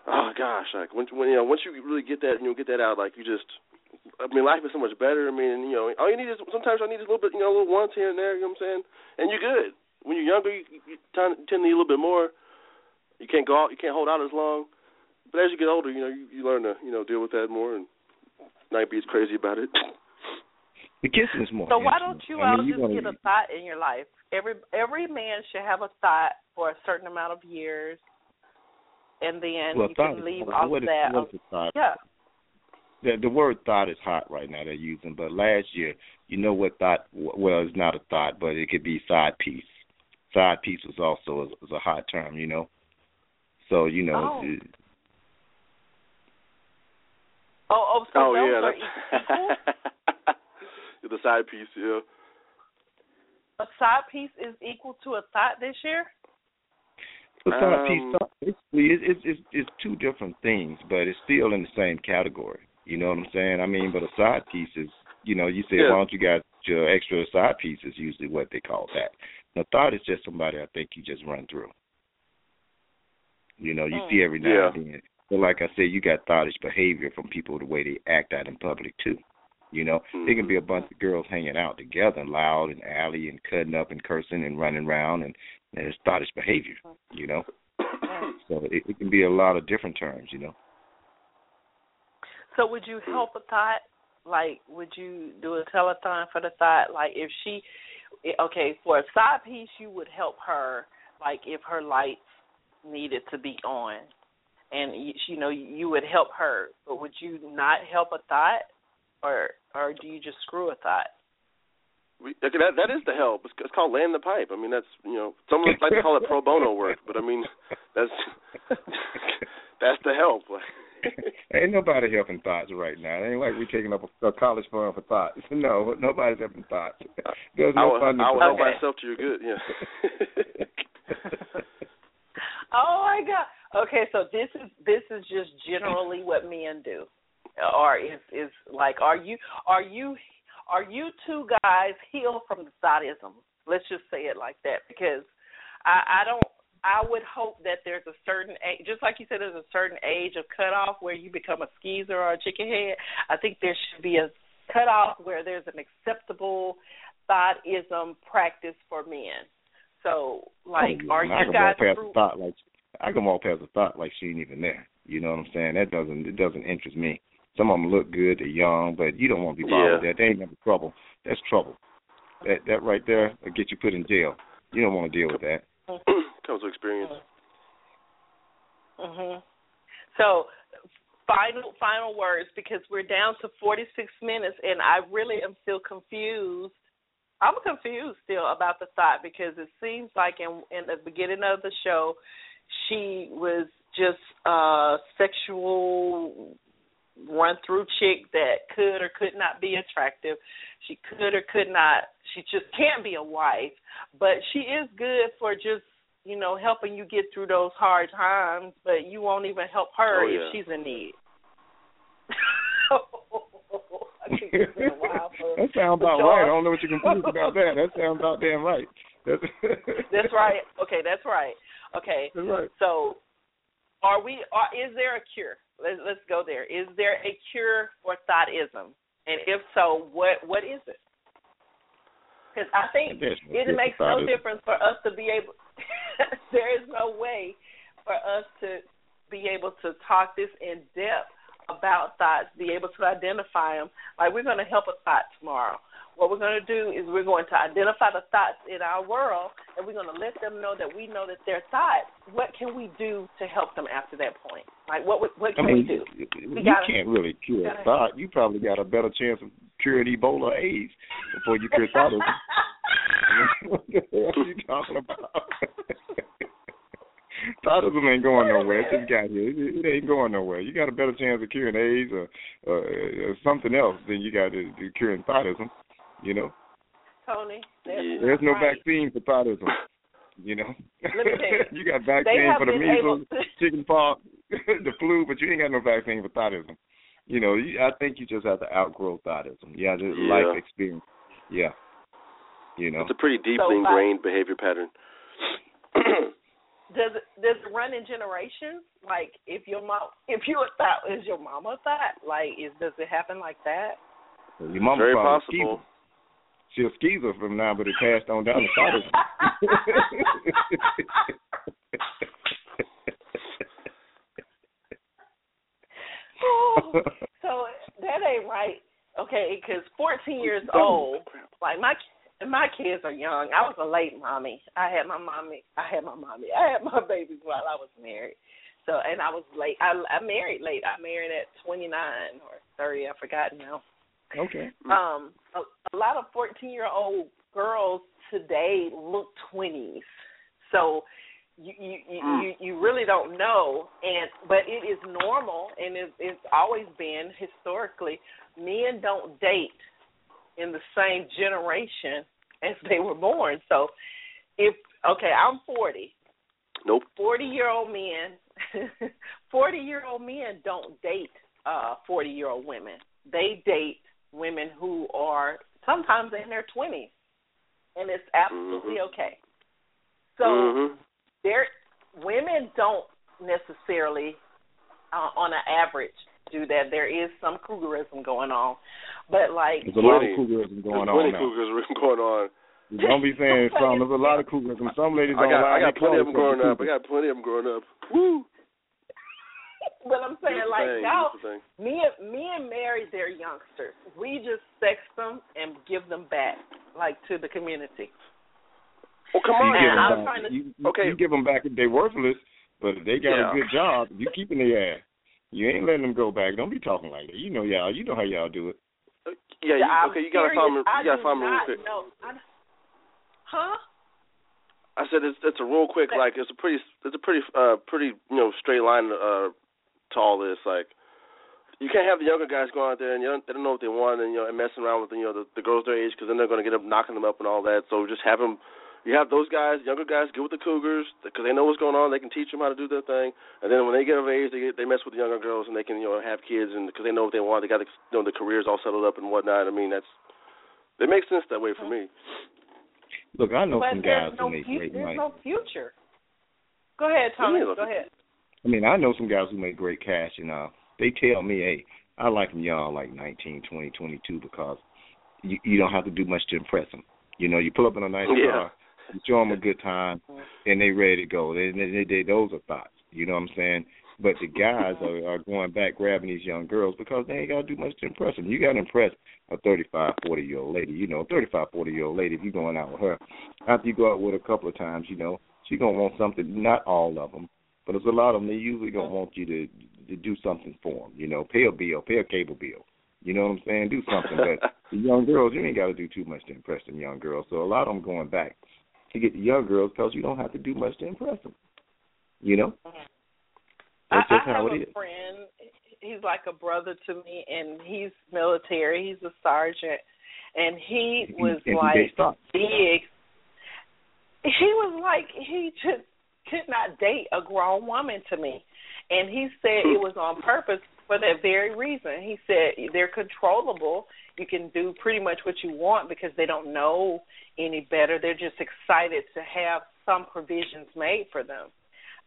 oh gosh, like when when you know once you really get that, you know, get that out, like you just. I mean, life is so much better. I mean, you know, all you need is sometimes I need is a little bit, you know, a little once here and there. You know what I'm saying? And you're good. When you're younger, you, you tend to need a little bit more. You can't go out, you can't hold out as long. But as you get older, you know, you, you learn to, you know, deal with that more and not be as crazy about it. The kissing is more. So why don't you I all mean, just you're gonna- get a thot in your life? Every every man should have a thot for a certain amount of years, and then well, you can is- leave what off is- that. what is a thot? yeah, The, the word thot is hot right now. They're using, but last year, you know what thot? Well, it's not a thot, but it could be side piece. Side piece was also was, was a hot term, you know. So you know, Oh. it- oh, oh, so oh those yeah, are that's equal. the side piece. Yeah. a side piece is equal to a thot this year. a side piece Um, thot basically it's, it's it's it's two different things, but it's still in the same category. You know what I'm saying? I mean, but a side piece is, you know, you say, Yeah. why don't you guys your extra side piece is usually what they call that. A thot is just somebody I think you just run through. You know, you Hmm. see every now Yeah. and then. But like I said, you got thottish behavior from people the way they act out in public too. You know, it can be a bunch of girls hanging out together, loud and alley and cutting up and cursing and running around, and, and it's thottish behavior. You know, so it, it can be a lot of different terms. You know. So would you help a thot? Like, would you do a telethon for the thot? Like, if she, okay, for a side piece, you would help her. Like, if her lights needed to be on, and you, you know, you would help her. But would you not help a thot, or or do you just screw a thot? We, okay, that that is the help. It's, it's called laying the pipe. I mean, that's you know, some like to call it pro bono work, but I mean, that's [LAUGHS] that's the help. [LAUGHS] Ain't nobody helping thots right now. It ain't like we taking up a, a college fund for thots. [LAUGHS] No, nobody's helping thots. There's I no will, funding I will for help Okay. myself to your good. Yeah. Oh my god. Okay, so this is this is just generally what men do. Or is is like are you are you are you two guys healed from the sadism? Let's just say it like that because I I don't I would hope that there's a certain age, just like you said, there's a certain age of cutoff where you become a skeezer or a chicken head. I think there should be a cutoff where there's an acceptable thottism practice for men. So, like, Oh, are yeah, I you can guys walk past through? a thot like I can walk past a thot like she ain't even there. You know what I'm saying? That doesn't it doesn't interest me. Some of them look good, they're young, but you don't want to be bothered Yeah. with that. They ain't never trouble. That's trouble. That that right there will get you put in jail. You don't want to deal with that. [CLEARS THROAT] Comes with experience. Mhm. So, final final words because we're down to 46 minutes, and I really am still confused. I'm confused still about the thot because it seems like in in the beginning of the show, she was just a sexual run through chick that could or could not be attractive. She could or could not. She just can't be a wife, but she is good for just you know helping you get through those hard times. But you won't even help her Oh, if she's in need. [LAUGHS] I think it's been a while for- [LAUGHS] that sounds about right. I don't know what you're confused about [LAUGHS] that. That sounds about damn right. That's, [LAUGHS] That's right. Okay, that's right. Okay, That's right. so are we? Are, is there a cure? Let's let's go there. Is there a cure for thottism? And if so, what what is it? Because I think it makes no difference for us to be able. there is no way for us to be able to talk this in depth about thots, be able to identify them. Like we're going to help a thot tomorrow. What we're going to do is we're going to identify the thots in our world, and we're going to let them know that we know that they're thots. What can we do to help them after that point? Like what what, what I can mean, we do? you We gotta- can't really cure gotta- thot. You probably got a better chance of curing Ebola or AIDS before you cure thottism. [LAUGHS] [LAUGHS] what the hell are you talking about? [LAUGHS] Thottism ain't going nowhere. It just got here. It, it ain't going nowhere. You got a better chance of curing AIDS or, or, or something else than you got to, to curing thottism. You know, Tony, that's Yeah. there's no right. vaccine for thottism. You know, Let me tell you, [LAUGHS] got They vaccine have for the been measles, to. [LAUGHS] chicken pox, [LAUGHS] the flu, but you ain't got no vaccine for thottism. You know, you, I think you just have to outgrow thottism. Yeah, just Yeah. life experience. Yeah. You know. It's a pretty deeply So, like- ingrained uh, behavior pattern. Does it does it run in generations? Like if your mom, if you a thot, is your mama a thot? Like is does it happen like that? Your mama Very probably possible. Skeezer. She's a skeezer from now, but it passed on down to thottism. [LAUGHS] [LAUGHS] so that ain't right. Okay, because 14 years [LAUGHS] old, like my my kids are young. I was a late mommy. I had my mommy. I had my mommy. I had my [LAUGHS] babies while I was married. So and I was late. I I married late. I married at 29 or 30. I forgot now. okay. Um, a, a lot of 14 year old girls today look 20s. So you you you, Mm. you you really don't know and but it is normal and it, it's always been historically men don't date in the same generation as they were born so if okay i'm 40 Nope. 40 year old men [LAUGHS] 40 year old men don't date uh 40 year old women they date women who are sometimes in their 20s and it's absolutely Mhm. okay so Mhm. there women don't necessarily uh, on an average do that there is some cougarism going on but like There's a lot of Plenty. cougarism going There's on plenty now. cougars [LAUGHS] going on. Don't be saying [LAUGHS] some. There's a lot of cougarism. Some ladies I don't got lie. I got plenty of them growing up. I got plenty of them growing up. Woo. [LAUGHS] but i'm saying Beautiful like thing, me and thing. men men marry their youngsters we just sex them and give them back like to the community Well, come on. give And them I'm back. trying to- you, Okay. you give them back if they're worthless, but if they got Yeah. a good job, you keeping their ass. You ain't letting them go back. Don't be talking like that. You know y'all. You know how y'all do it. Yeah. You, I'm okay. You gotta serious. find me. You gotta find me real quick. know. I, huh I said it's it's a real quick like it's a pretty it's a pretty uh pretty you know straight line uh to all this like you can't have the younger guys going out there and you don't, they don't know what they want and you know and messing around with you know the, the girls their age because then they're going to get up knocking them up and all that so just have them you have those guys younger guys get with the cougars because they know what's going on they can teach them how to do their thing and then when they get of age they get, they mess with the younger girls and they can you know have kids and because they know what they want they got the, you know the careers all settled up and whatnot I mean that's it makes sense that way for me. Look, I know but some guys no who make fu- great there's money. no future go ahead Tony Yeah, look, go ahead I mean, I know some guys who make great cash, and uh, they tell me, hey, I like them young, like nineteen, twenty, twenty-two, because you you don't have to do much to impress them. You know, you pull up in a nice Yeah. car, you show them a good time, and they ready to go. They, they, they, those are thots. You know what I'm saying? But the guys are, are going back grabbing these young girls because they ain't got to do much to impress them. You got to impress a 35, 40 year old lady. You know, 35, 40 year old lady. If you're going out with her, after you go out with her a couple of times, you know, she gonna want something. Not all of them, but there's a lot of them. They usually gonna want you to to do something for them. You know, pay a bill, pay a cable bill. You know what I'm saying? Do something. But [LAUGHS] the young girls, you ain't got to do too much to impress them young girls. So a lot of them going back to get the young girls because you don't have to do much to impress them. You know, mm-hmm. that's I, just I how have it a is. friend. he's like a brother to me, and he's military. He's a sergeant, and he was And like big. He was like he just could not date a grown woman to me, and he said it hmm. was on purpose for that very reason. He said they're controllable. You can do pretty much what you want because they don't know any better. They're just excited to have some provisions made for them.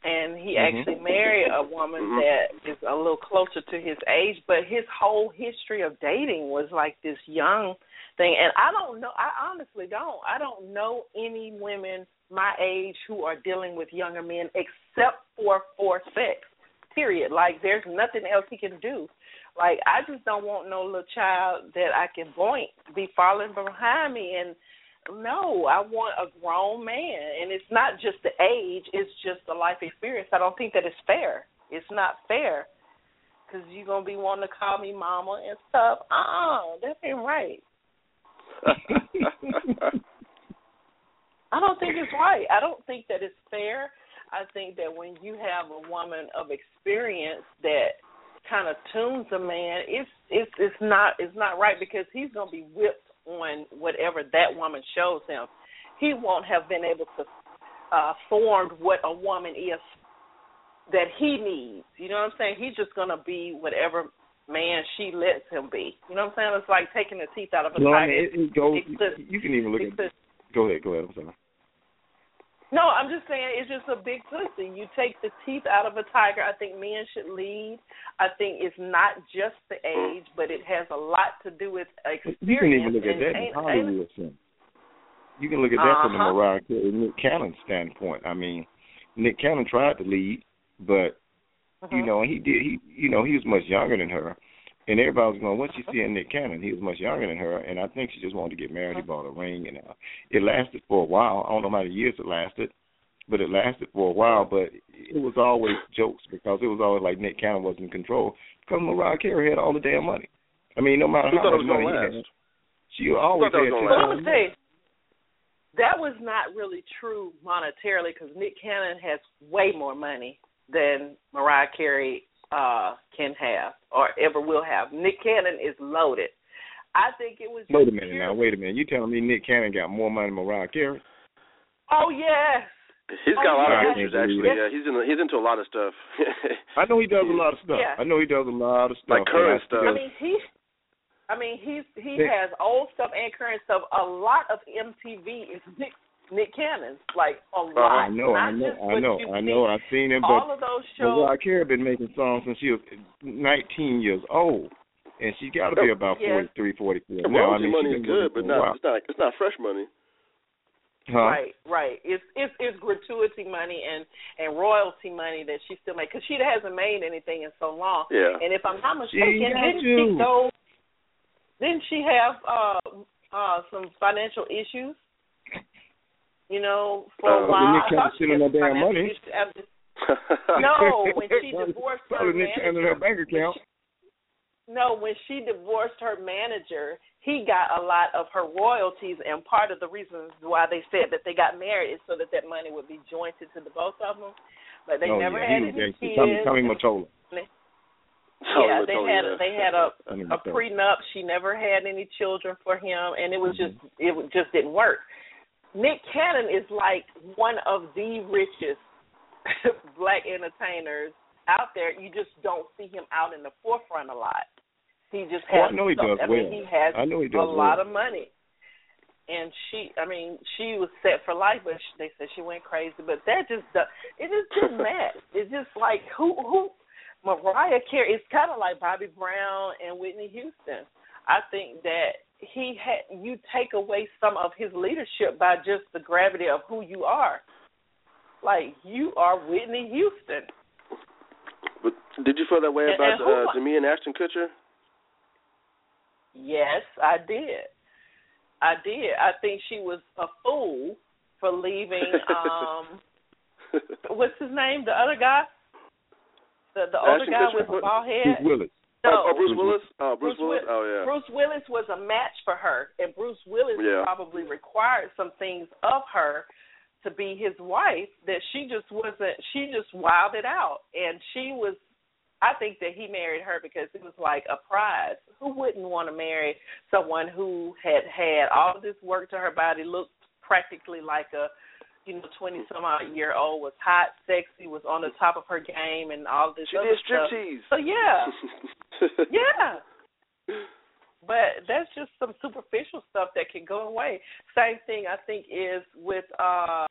And he Mhm. actually married a woman Mhm. that is a little closer to his age, but his whole history of dating was like this young thing. And I don't know, I honestly don't. I don't know any women my age who are dealing with younger men except for for sex. Period. Like there's nothing else he can do. Like I just don't want no little child that I can point be falling behind me and no, I want a grown man and it's not just the age, it's just the life experience. I don't think that it's fair. It's not fair. Cuz you're to be wanting to call me mama and stuff. Uh-uh, that ain't right. I don't think it's right. I don't think that it's fair. I think that when you have a woman of experience that kind of tunes a man, it's it's it's not it's not right because he's going to be whipped on whatever that woman shows him. He won't have been able to uh form what a woman is that he needs. You know what I'm saying? He's just going to be whatever man she lets him be. You know what I'm saying? It's like taking the teeth out of a No, I mean, it, it goes. You can even look at. Go ahead. Go ahead. I'm sorry. No, I'm just saying it's just a big pussy. You take the teeth out of a tiger. I think men should lead. I think it's not just the age, but it has a lot to do with experience. You can even look at that in Hollywood sense. You can look at that from the Uh-huh. Mariah Carey, Nick Cannon standpoint. I mean, Nick Cannon tried to lead, but ain't- you know he did. He you know he was much younger than her, and everybody was going, "What you see in Nick Cannon?" He was much younger than her, and I think she just wanted to get married. He bought a ring, and uh, it lasted for a while. I don't know how many years it lasted, but it lasted for a while. But it was always jokes because it was always like Nick Cannon was in control because Mariah Carey had all the damn money. I mean, no matter Who how thought it much was money gonna he had, she always that had gonna ten I'm last. gonna tell you, that was not really true monetarily because Nick Cannon has way more money than Mariah Carey uh can have or ever will have. Nick Cannon is loaded. I think it was. Wait a minute pure- now. Wait a minute. You telling me Nick Cannon got more money than Mariah Carey? Oh yes. He's got a lot Oh, of yeah. pictures actually. Yeah, he's in. He's into a lot of stuff. [LAUGHS] I know he does a lot of stuff. Yeah. I know he does a lot of stuff. Like current I stuff. I mean he. I mean he's he Nick- has old stuff and current stuff. A lot of MTV is Nick Nick Cannon's, like a lot. Uh-huh. I know, I know, I know, I know. I've seen him, All but of those shows. Mariah Carey been making songs since she was 19 years old, and she's got to be about Yeah. 43, 44 The now. I mean, money she's is good, but not. It's not. It's not fresh money. Huh? Right, right. It's it's it's gratuity money and and royalty money that she still makes because she hasn't made anything in so long. Yeah. And if I'm not She mistaken, got didn't you. she go? Didn't she have uh uh some financial issues? You know, for Uh, a while. Nick I Cannon thought she sitting had on that damn money. issues [LAUGHS] No, when she divorced her Probably Nick Cannon her manager. bank account. No, when she divorced her manager, he got a lot of her royalties, and part of the reasons why they said that they got married is so that that money would be jointed to the both of them. But they oh, never yeah, had he was any gangster. kids. Tommy, Tommy Mottola. yeah, they had yeah. they had a [LAUGHS] a prenup. She never had any children for him, and it was just Mm-hmm. it just didn't work. Nick Cannon is like one of the richest [LAUGHS] black entertainers out there. You just don't see him out in the forefront a lot. He just Oh, has. I know he does I mean, he has I know he does a lot of money. And she, I mean, she was set for life, but she, they said she went crazy. But that just, it just didn't [LAUGHS] match. It's just like who, who, Mariah Carey. It's kind of like Bobby Brown and Whitney Houston. I think that he had you take away some of his leadership by just the gravity of who you are. Like you are Whitney Houston. But did you feel that way And- about and uh, Demi and Ashton Kutcher? Yes, I did. I did. I think she was a fool for leaving. [LAUGHS] Um, what's his name? The other guy, the the older guy Kutcher? with the bald Bruce head. Willis. No, oh, oh, Bruce Willis. Oh, Bruce, Willis. Oh, yeah. Bruce Willis was a match for her, and Bruce Willis Yeah. probably required some things of her to be his wife that she just wasn't. She just wilded it out, and she was. I think that he married her because it was like a prize. Who wouldn't want to marry someone who had had all this work to her body, looked practically like a you know, twenty some odd year old, was hot, sexy, was on the top of her game, and all this she did stuff. striptease. So yeah, [LAUGHS] yeah. But that's just some superficial stuff that can go away. Same thing I think is with uh,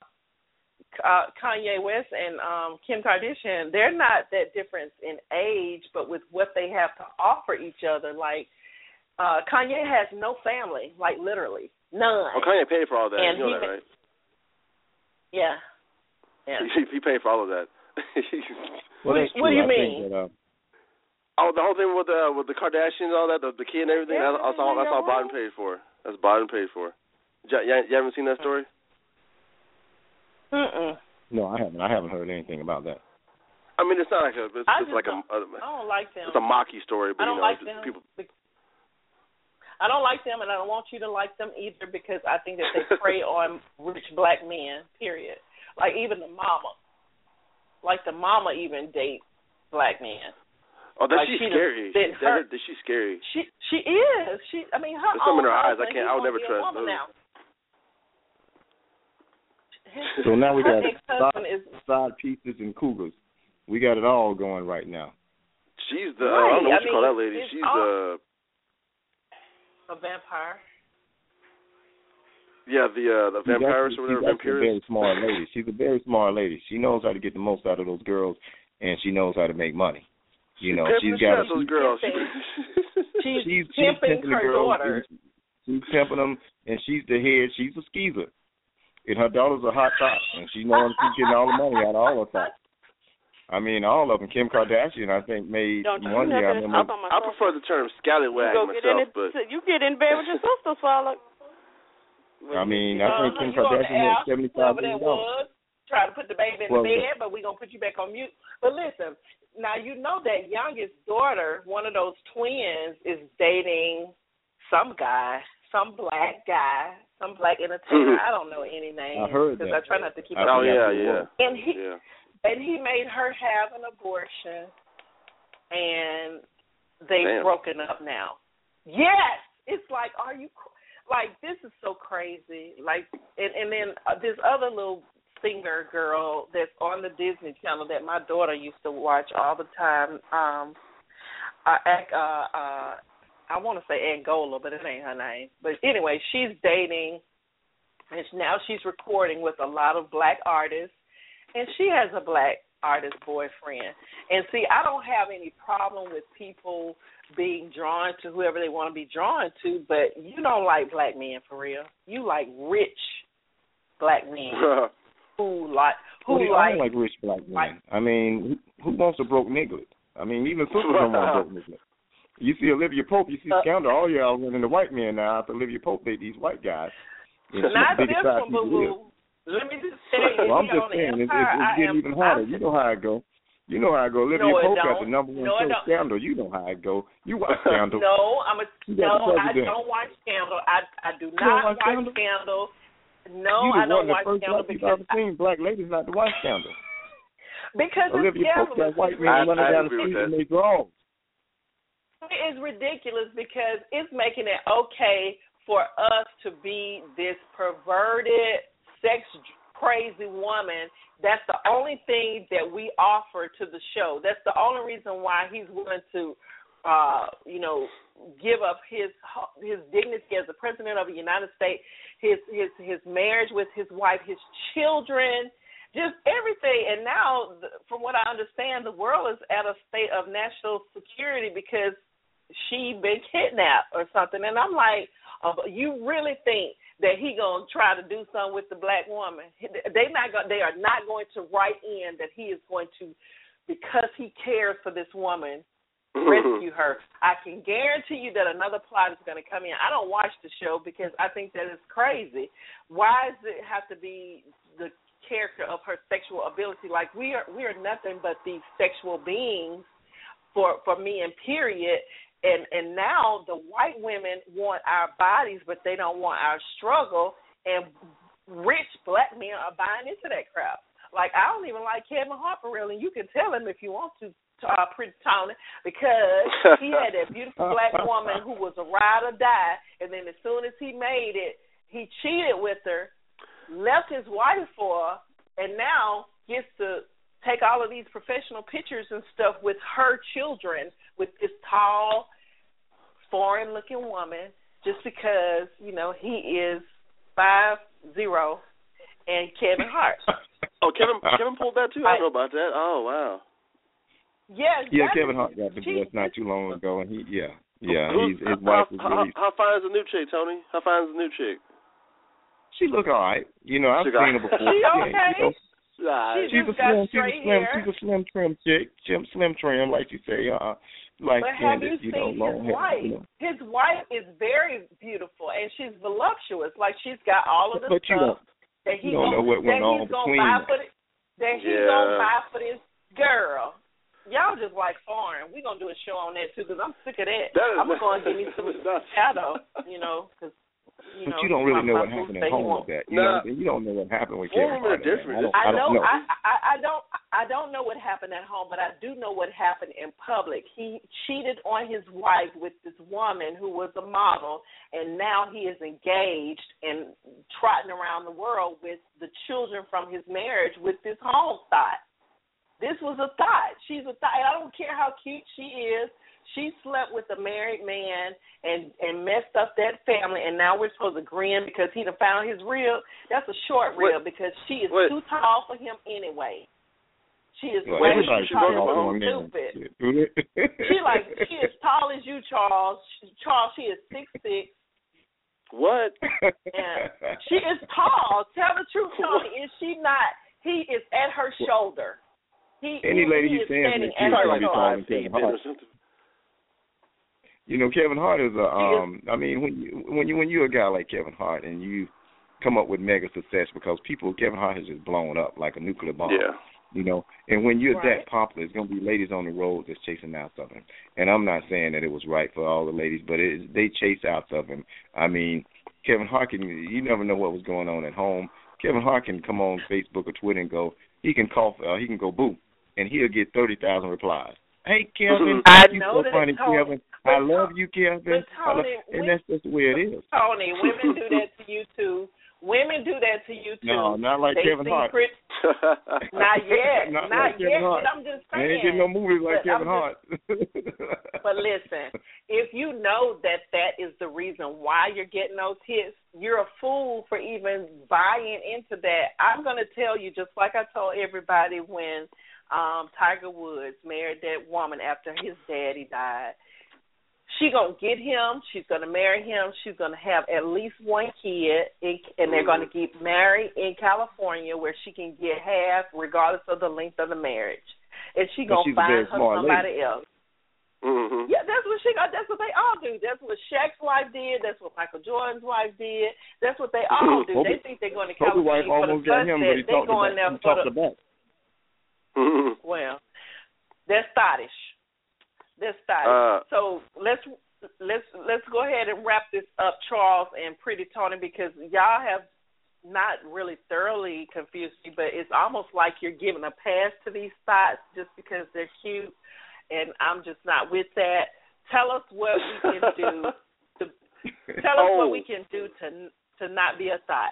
uh Kanye West and um Kim Kardashian. They're not that difference in age, but with what they have to offer each other. Like uh Kanye has no family, like literally none. Oh, Kanye paid for all that. And you know he- that, right? Yeah, yeah. He, he paid for all of that. What- Well, that's what do you I mean? That, uh, oh, the whole thing with the with the Kardashians, all that, the, the kid and everything. That's, that's all. That's all Biden paid for. That's Biden paid for. You, you, you haven't seen that story? Mm-mm. no, I haven't. I haven't heard anything about that. I mean, it's not like a. It's, I it's like a, don't- a. I don't like them. It's a mocky story, but I don't you know, like it's them. people. Bec- I don't like them, and I don't want you to like them either because I think that they [LAUGHS] prey on rich black men. Period. Like even the mama, like the mama even date black men. Oh, that Like, she's she scary. been That, hurt. that, she's scary. She she is. She I mean her There's something in her eyes I can't- I would never gonna be a trust woman those. now. So now we her got ex-husband is Side pieces and cougars. We got it all going right now. She's the. I don't know what I you call that lady. She's all- the. A vampire. Yeah, the uh the She's vampires actually- or whatever. She's actually a very smart lady. She's a very smart lady. She knows how to get the most out of those girls, and she knows how to make money. You know, Pimping she's the shit got out of those girls. She's, [LAUGHS] she's she's pimping pimping her the girls. daughter. She's, she's pimping them, and she's the head. She's a skeezer, and her daughter's a hot top, and she knows she's getting all the money out of all her tots. I mean, all of them. Kim Kardashian, I think, made Don't one have year. I to remember talk I prefer the term scallywag you get in myself, it, but you get in bed with your sister, swallow. I mean, I think Uh-huh, Kim you on the Kardashian made app, seventy five whoever million dollars. try to put the baby in Well, the bed, but we're gonna put you back on mute. But listen, now you know that youngest daughter, one of those twins, is dating some guy, some black guy, some black entertainer. I don't know any names I heard because. I try not to keep I up. oh yeah, yeah. And he yeah. And he made her have an abortion, and they've Damn. broken up now. Yes, it's like, are you like this is so crazy? Like, and and then uh, this other little singer girl that's on the Disney Channel that my daughter used to watch all the time. Um, uh, uh, uh, I want to say Angola, but it ain't her name. But anyway, she's dating, and now she's recording with a lot of black artists, and she has a black artist boyfriend. And see, I don't have any problem with people being drawn to whoever they want to be drawn to, but you don't like black men for real. You like rich black men [LAUGHS] who like who Well, they like, all like rich black men. like- I mean, who, who wants a broke nigga? I mean, even sisters don't want a broke nigga. You see Olivia Pope, you see Uh, Scandal, all y'all running the white men now after Olivia Pope date these white guys. And she's not the this one, boo boo. Let me just tell you, Well, I'm just saying, it's, it's, it's getting am, even hotter. I'm You know how I go. You know how I go. Olivia No, it Pope got the number one No, show. Scandal. You know how I go. You watch [LAUGHS] Scandal. No, I'm a no. I don't watch Scandal. I I do don't not watch watch Scandal? Scandal. No, you I don't one, the watch first Scandal because I've ever seen. Black ladies not to watch Scandal. [LAUGHS] because it's Olivia Pope scandalous. got white men running down the agree with street and they draw. It is ridiculous because it's making it okay for us to be this perverted, sex crazy woman. That's the only thing that we offer to the show. That's the only reason why he's willing to, uh, you know, give up his his dignity as the president of the United States, his his his marriage with his wife, his children, just everything. And now, from what I understand, the world is at a state of national security because she been kidnapped or something. And I'm like, uh, you really think that he gonna try to do something with the black woman? They not go, They are not going to write in that he is going to, because he cares for this woman, mm-hmm. rescue her. I can guarantee you that another plot is going to come in. I don't watch the show because I think that is crazy. Why does it have to be the character of her sexual ability? Like we are, we are nothing but these sexual beings for for me and period. And and now the white women want our bodies, but they don't want our struggle. And rich black men are buying into that crap. Like I don't even like Kevin Hart for real, and you can tell him if you want to uh, Pretty Tony because he had that beautiful black woman who was a ride or die, and then as soon as he made it, he cheated with her, left his wife for her, and now gets to take all of these professional pictures and stuff with her children with this tall, foreign looking woman just because, you know, he is five zero and Kevin Hart. [LAUGHS] oh, Kevin Kevin pulled that too? I don't know about that. Oh wow. Yeah, yeah. Kevin Hart got divorced not too long ago, and he yeah yeah Who, he's his wife was how, really. How, how fine is the new chick, Tony? How fine is the new chick? She look all right. You know, I've She seen got- her before. [LAUGHS] She Yeah, okay? you know, She she's a slim, she's a slim, hair. she's a slim trim chick, slim, slim trim, like you say, uh, like But have you you know, seen long his hair. wife? You know. His wife is very beautiful and she's voluptuous. Like she's got all of the But you stuff don't, that he you don't gonna, know what went that on he's gonna between buy them. for the, that he's Yeah. gonna buy for this girl. Y'all just like foreign. We're gonna do a show on that too because I'm sick of that. That is- I'm gonna give me [LAUGHS] some that's- shadow, you know, because you but know. you don't really know what happened at home with that. You know, Nah. what I'm you don't know what happened with Kevin Hart. are and that. different. I I I don't know, know. I, I I don't I don't know what happened at home, but I do know what happened in public. He cheated on his wife with this woman who was a model, and now he is engaged and trotting around the world with the children from his marriage with this home thot. This was a thot. She's a thot. I don't care how cute she is. She slept with a married man and and messed up that family, and now we're supposed to grin because he done found his rib. That's a short Wait. rib because she is Wait. too tall for him anyway. She is Well, way too should talk be tall for him. Stupid. She like [LAUGHS] she as tall as you, Charles. She, Charles, she is six six. What? And she is tall. Tell the truth, Tony. Is she not? He is at her shoulder. He Any he, lady he he's is standing standing with, at she's her gonna be shoulder. taller than Kevin Hart. You know, Kevin Hart is a um I mean when you when you when you're a guy like Kevin Hart and you come up with mega success because people Kevin Hart has just blown up like a nuclear bomb. Yeah. You know, and when you're Right. that popular, it's gonna be ladies on the road that's chasing after him. And I'm not saying that it was right for all the ladies, but it, they chase after him. I mean, Kevin Hart can. You never know what was going on at home. Kevin Hart can come on Facebook or Twitter and go. He can call. Uh, he can go boo, and he'll get thirty thousand replies. Hey Kevin, I you know so funny, Kevin. I love you, Kevin. Tony, and we- that's just the way it is. Tony, women do that to you too. Women do that to you too. No, not like they Kevin Hart. Not [LAUGHS] yet, Not not, like yet. But I'm just saying. ain't getting no movies like But I'm Kevin just- Hart. [LAUGHS] But listen, if you know that that is the reason why you're getting those hits, you're a fool for even buying into that. I'm going to tell you, just like I told everybody when um Tiger Woods married that woman after his daddy died. She gonna get him. She's gonna marry him. She's gonna have at least one kid, and and they're gonna get married in California, where she can get half, regardless of the length of the marriage. And she gonna she's find her somebody lady. else. hmm Yeah, that's what she got. That's what they all do. That's what Shaq's wife did. That's what Michael Jordan's wife did. That's what they all [CLEARS THROAT] do. Kobe- they think they're going to California wife for almost the got him, but he sunset. They talked going about, there he for the about. well. They're thottish. They're thottish. Uh, so let's let's let's go ahead and wrap this up, Charles and Pretty Tony, because y'all have not really thoroughly confused me, but it's almost like you're giving a pass to these thots just because they're cute, and I'm just not with that. Tell us what we can [LAUGHS] do. To, tell us Oh. what we can do to to not be a thot.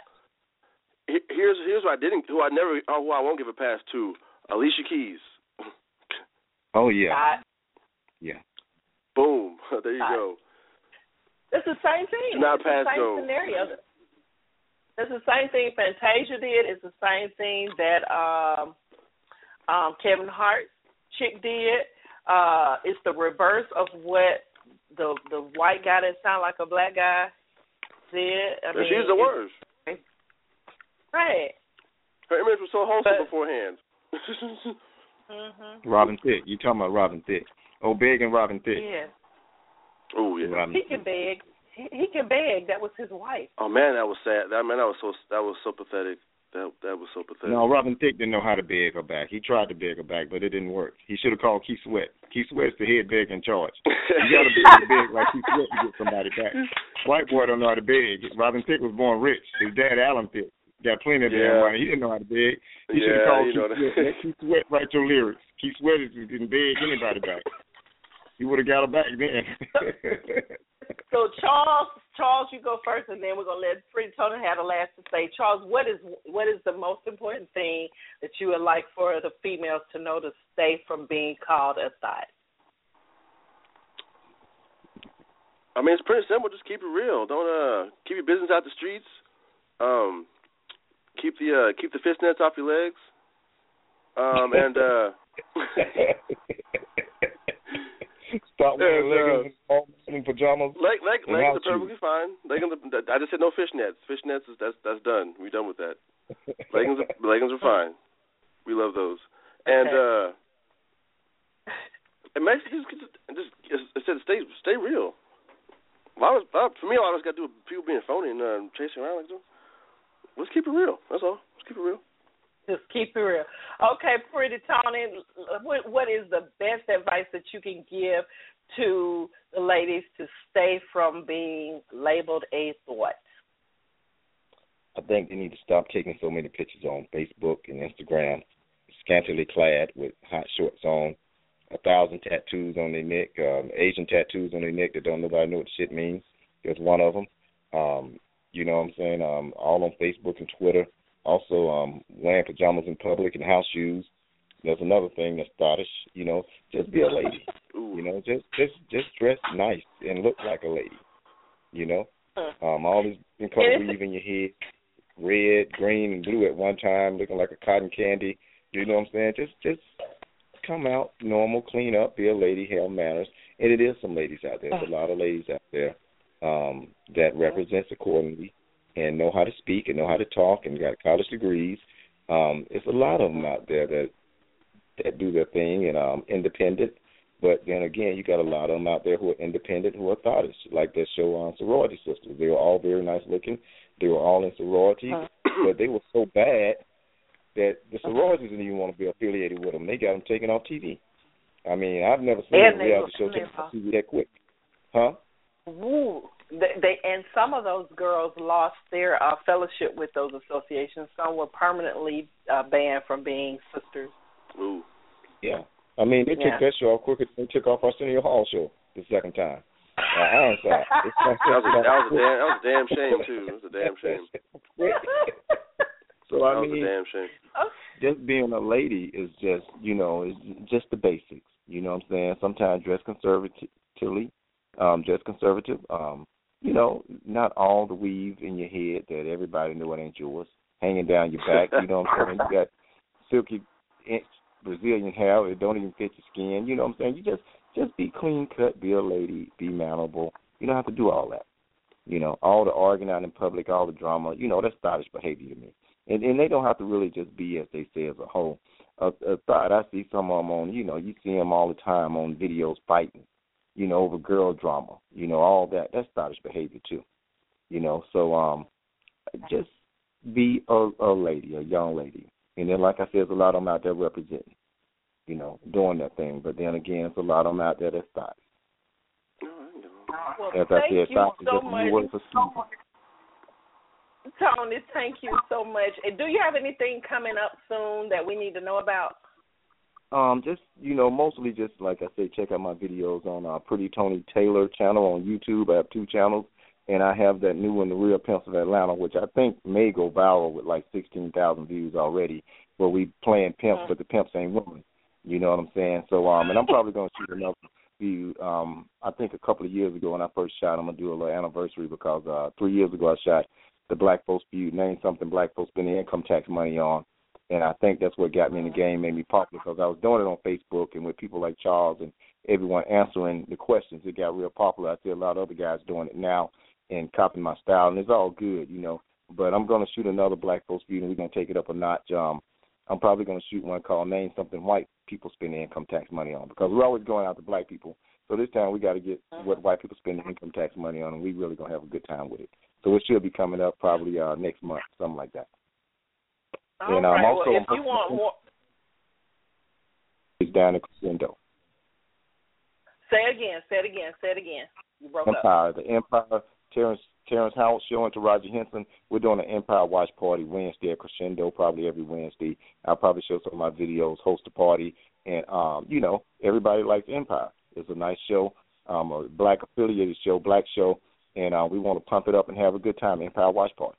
Here's here's what I didn't who I never oh, who I won't give a pass to Alicia Keys. Oh yeah, Thot. Yeah. Boom. [LAUGHS] There you Thot. go. It's the same thing. Do not it's the same go. scenario. It's the same thing Fantasia did. It's the same thing that um um Kevin Hart chick did. Uh it's the reverse of what the the white guy that sound like a black guy did. I and mean, she's the worst. Right. Her image was so wholesome But- beforehand. [LAUGHS] Mhm. Robin Thicke. You talking about Robin Thicke? Oh, Big and Robin Thicke. Yeah. oh yeah. Robin He can beg. He, he can beg. That was his wife. Oh man, that was sad. That man, that was so that was so pathetic. That that was so pathetic. No, Robin Thicke didn't know how to beg her back. He tried to beg her back, but it didn't work. He should have called Keith Sweat. Keith Sweat's the head beg in charge. You got to be able to beg like Keith Sweat to get somebody back. White boy don't know how to beg. Robin Thicke was born rich. His dad, Alan Thicke, got plenty of Yeah. damn money. He didn't know how to beg. He should have called you Keith know that. Sweat. Let Keith Sweat write your lyrics. Keith Sweat didn't beg anybody back. He would have got her back then. [LAUGHS] so Charles, Charles, you go first, and then we're gonna let Pretty Tony have the last to say. Charles, what is what is the most important thing that you would like for the females to know to stay from being called a thot? I mean, it's pretty simple. Just keep it real. Don't uh keep your business out the streets. Um, keep the uh keep the fist fishnets off your legs. Um, and uh. [LAUGHS] [LAUGHS] Stop wearing leggings uh, and pajamas. Leg, leg, leggings are perfectly fine. Leggings. Are, I just said no fishnets. Fishnets is that's that's done. We're done with that. [LAUGHS] leggings. Are, leggings are fine. We love those. And uh, and basically just just, just I said stay stay real. A lot of, for me, a lot of us got to do with people being phony and uh, chasing around like this. Let's keep it real. That's all. Let's keep it real. Just keep it real. Okay, Pretty Tony, what, what is the best advice that you can give to the ladies to stay from being labeled a thot? I think they need to stop taking so many pictures on Facebook and Instagram, scantily clad with hot shorts on, a thousand tattoos on their neck, um, Asian tattoos on their neck that don't nobody know what shit means. There's one of them. Um, you know what I'm saying? Um, all on Facebook and Twitter also, um, wearing pajamas in public and house shoes. There's another thing that's thottish. You know, just be a lady. [LAUGHS] you know, just just just dress nice and look like a lady. You know, um, all this color weave in your head, red, green, and blue at one time, looking like a cotton candy. You know what I'm saying? Just just come out normal, clean up, be a lady, have manners. And it is some ladies out there. There's a lot of ladies out there um, that represents accordingly and know how to speak and know how to talk and got college degrees. Um, it's a lot of them out there that that do their thing and um independent. But then again, you got a lot of them out there who are independent, who are thottish, like that show on sorority sisters. They were all very nice looking. They were all in sorority, uh-huh. but they were so bad that the sororities didn't even want to be affiliated with them. They got them taken off TV. I mean, I've never seen and a reality show taken off TV that quick. Huh? Ooh, they, they and some of those girls lost their uh, fellowship with those associations. Some were permanently uh, banned from being sisters. Ooh. Yeah. I mean, they yeah. took that show off quicker than they took off Arsenio Hall show the second time. Uh, Ironside. [LAUGHS] that, was a, that, was a [LAUGHS] damn, that was a damn shame too. It was a damn shame. [LAUGHS] so I that mean, was a damn shame. Just being a lady is just you know is just the basics. You know what I'm saying? Sometimes dress conservatively, um, just conservative. Um, you know, not all the weave in your head that everybody know it ain't yours, hanging down your back. You know what I'm saying? You got silky Brazilian hair that don't even fit your skin. You know what I'm saying? You just just be clean cut, be a lady, be manageable. You don't have to do all that. You know, all the arguing out in public, all the drama. You know, that's thottish behavior to me. And and they don't have to really just be as they say as a whole. A, a thot I see some of them on. You know, you see them all the time on videos fighting you know, over girl drama, you know, all that. That's thottish behavior too. You know, so um just be a, a lady, a young lady. And then like I said, there's a lot of them out there representing, you know, doing that thing. But then again, there's a lot of them out there that's thottish. Well, As I said, so just much. Tony, thank you so much. And do you have anything coming up soon that we need to know about? Um, just you know, mostly just like I say, check out my videos on uh, Pretty Tony Taylor channel on YouTube. I have two channels, and I have that new one, The Real Pimps of Atlanta, which I think may go viral with like sixteen thousand views already. Where we playing pimps, but the pimps ain't women. You know what I'm saying? So um, and I'm probably gonna shoot another few. Um, I think a couple of years ago when I first shot, I'm gonna do a little anniversary because uh, three years ago I shot the Black Folks Feud, name something Black folks spending income tax money on and I think that's what got me in the game, made me popular because I was doing it on Facebook and with people like Charles and everyone answering the questions, it got real popular. I see a lot of other guys doing it now and copying my style, and it's all good, you know. But I'm going to shoot another Black Folks Feud, and we're going to take it up a notch. Um, I'm probably going to shoot one called "Name Something White People Spend Income Tax Money On" because we're always going after black people. So this time we got to get what white people spend income tax money on, and we really gonna have a good time with it. So it should be coming up probably uh next month, something like that. All and right. I'm also well, if you want more, is down in Crescendo. Say it again. Say it again. Say it again. You broke Empire, up. the Empire. Terrence Terrence Howard show and Taraji Henson. We're doing an Empire Watch Party Wednesday at Crescendo, probably every Wednesday. I'll probably show some of my videos, host a party, and um, you know everybody likes Empire. It's a nice show, um, a black affiliated show, black show, and uh, we want to pump it up and have a good time. Empire Watch Party.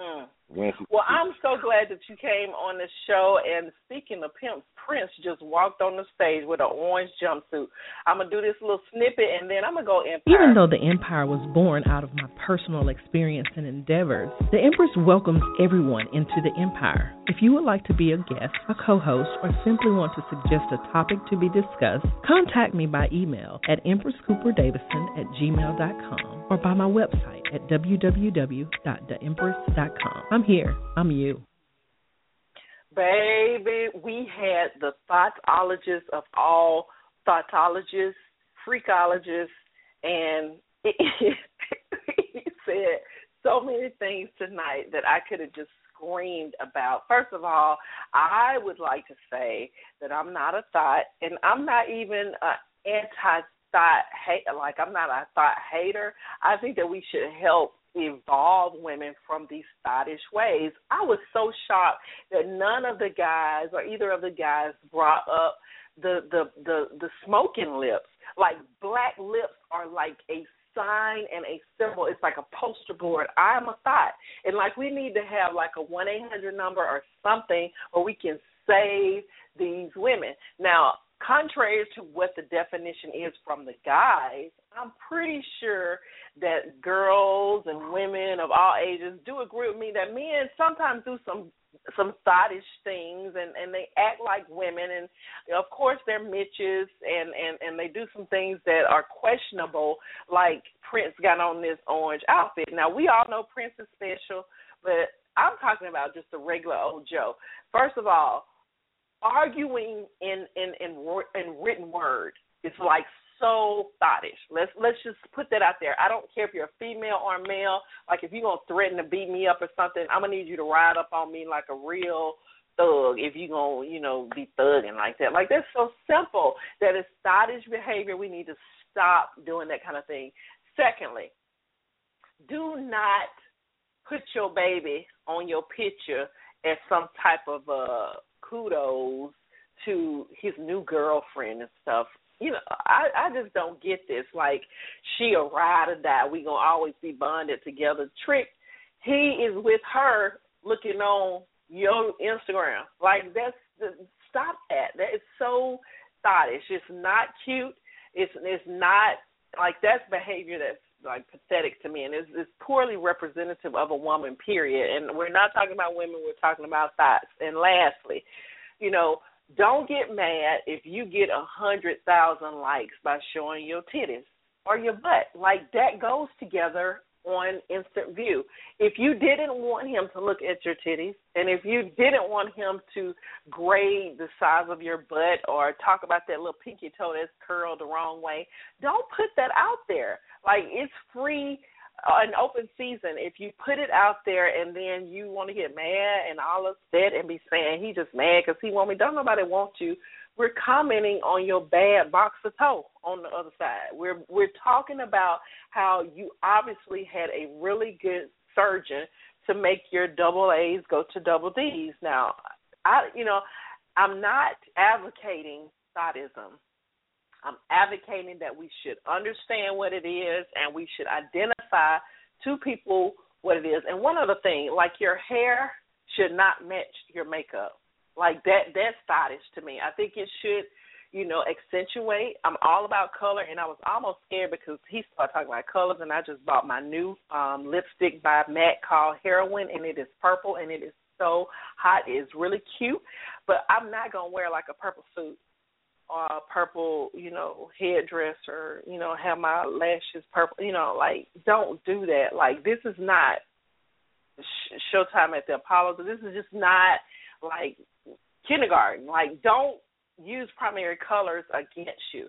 Mm. Wednesday. [LAUGHS] Well, I'm so glad that you came on the show. And speaking of pimps, Prince just walked on the stage with an orange jumpsuit. I'm gonna do this little snippet, and then I'm gonna go Empire. Even though the Empire was born out of my personal experience and endeavors, the Empress welcomes everyone into the Empire. If you would like to be a guest, a co-host, or simply want to suggest a topic to be discussed, contact me by email at empresscooperdavison at gmail.com or by my website at www.theempress.com. I'm here. I'm you. Baby, we had the thotologist of all thotologists, freakologists, and [LAUGHS] he said so many things tonight that I could have just screamed about. First of all, I would like to say that I'm not a thot, and I'm not even an anti thot hate. Like I'm not a thot hater. I think that we should help evolve women from these thottish ways. I was so shocked that none of the guys or either of the guys brought up the the the the smoking lips. Like black lips are like a sign and a symbol. It's like a poster board. I'm a thot, and like we need to have like a one eight hundred number or something where we can save these women. Now, contrary to what the definition is from the guys, I'm pretty sure that girls and women of all ages do agree with me that men sometimes do some some thottish things and and they act like women and of course they're mitches and and and they do some things that are questionable like Prince got on this orange outfit. Now we all know Prince is special, but I'm talking about just a regular old Joe. First of all, arguing in in in, in written word is like so thottish. Let's let's just put that out there. I don't care if you're a female or a male. Like if you're gonna threaten to beat me up or something, I'm gonna need you to ride up on me like a real thug. If you're gonna you know be thugging like that, like that's so simple. That is thottish behavior. We need to stop doing that kind of thing. Secondly, do not put your baby on your picture as some type of uh kudos to his new girlfriend and stuff. You know, I I just don't get this. Like she a ride or die. We gonna always be bonded together. Trick, he is with her looking on your Instagram. Like that's the, stop that. That is so thottish. It's just not cute. It's it's not like that's behavior that's like pathetic to me and it's, it's poorly representative of a woman period. And we're not talking about women we're talking about thots. And lastly you know don't get mad if you get a hundred thousand likes by showing your titties or your butt. Like that goes together on instant view. If you didn't want him to look at your titties, and if you didn't want him to grade the size of your butt or talk about that little pinky toe that's curled the wrong way, don't put that out there. Like it's free uh, an open season. If you put it out there and then you want to get mad and all upset and be saying he just mad because he want me, don't nobody want you we're commenting on your bad box of toe on the other side. We're we're talking about how you obviously had a really good surgeon to make your double A's go to double D's. Now, I you know, I'm not advocating thottism. I'm advocating that we should understand what it is and we should identify to people what it is. And one other thing, like your hair should not match your makeup. Like that that's thottish to me. I think it should, you know, accentuate. I'm all about color and I was almost scared because he started talking about colors and I just bought my new um lipstick by MAC called Heroin and it is purple and it is so hot. It's really cute. But I'm not gonna wear like a purple suit or a purple, you know, headdress or, you know, have my lashes purple you know, like don't do that. Like this is not showtime at the Apollo. This is just not like kindergarten. Like, don't use primary colors against you.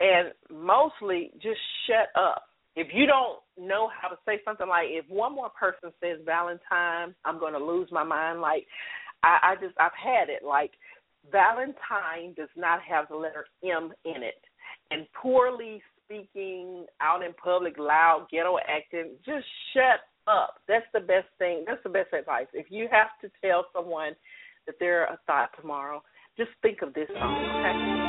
And mostly just shut up. If you don't know how to say something like, if one more person says Valentine, I'm going to lose my mind. Like, I, I just, I've had it. Like, Valentine does not have the letter M in it. And poorly speaking out in public, loud, ghetto acting, just shut up. That's the best thing. That's the best advice. If you have to tell someone that they're a thot tomorrow, just think of this song, okay?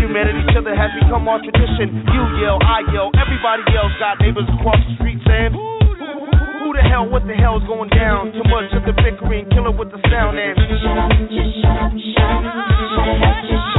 Humanity together has become our tradition. You yell, I yell, everybody yells. Got neighbors across the street saying, who the hell, what the hell is going down? Too much of the bickering, kill it with the sound and. Shut up, just shut up, shut up, shut up, shut up.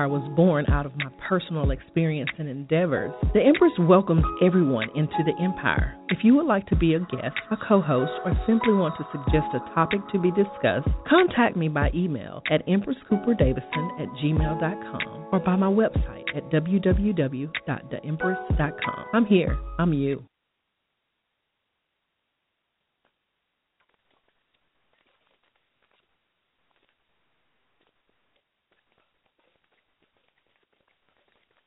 Empire was born out of my personal experience and endeavors, the Empress welcomes everyone into the Empire. If you would like to be a guest, a co host, or simply want to suggest a topic to be discussed, contact me by email at empresscooperdavison at gmail.com or by my website at www.theempress.com. I'm here. I'm you.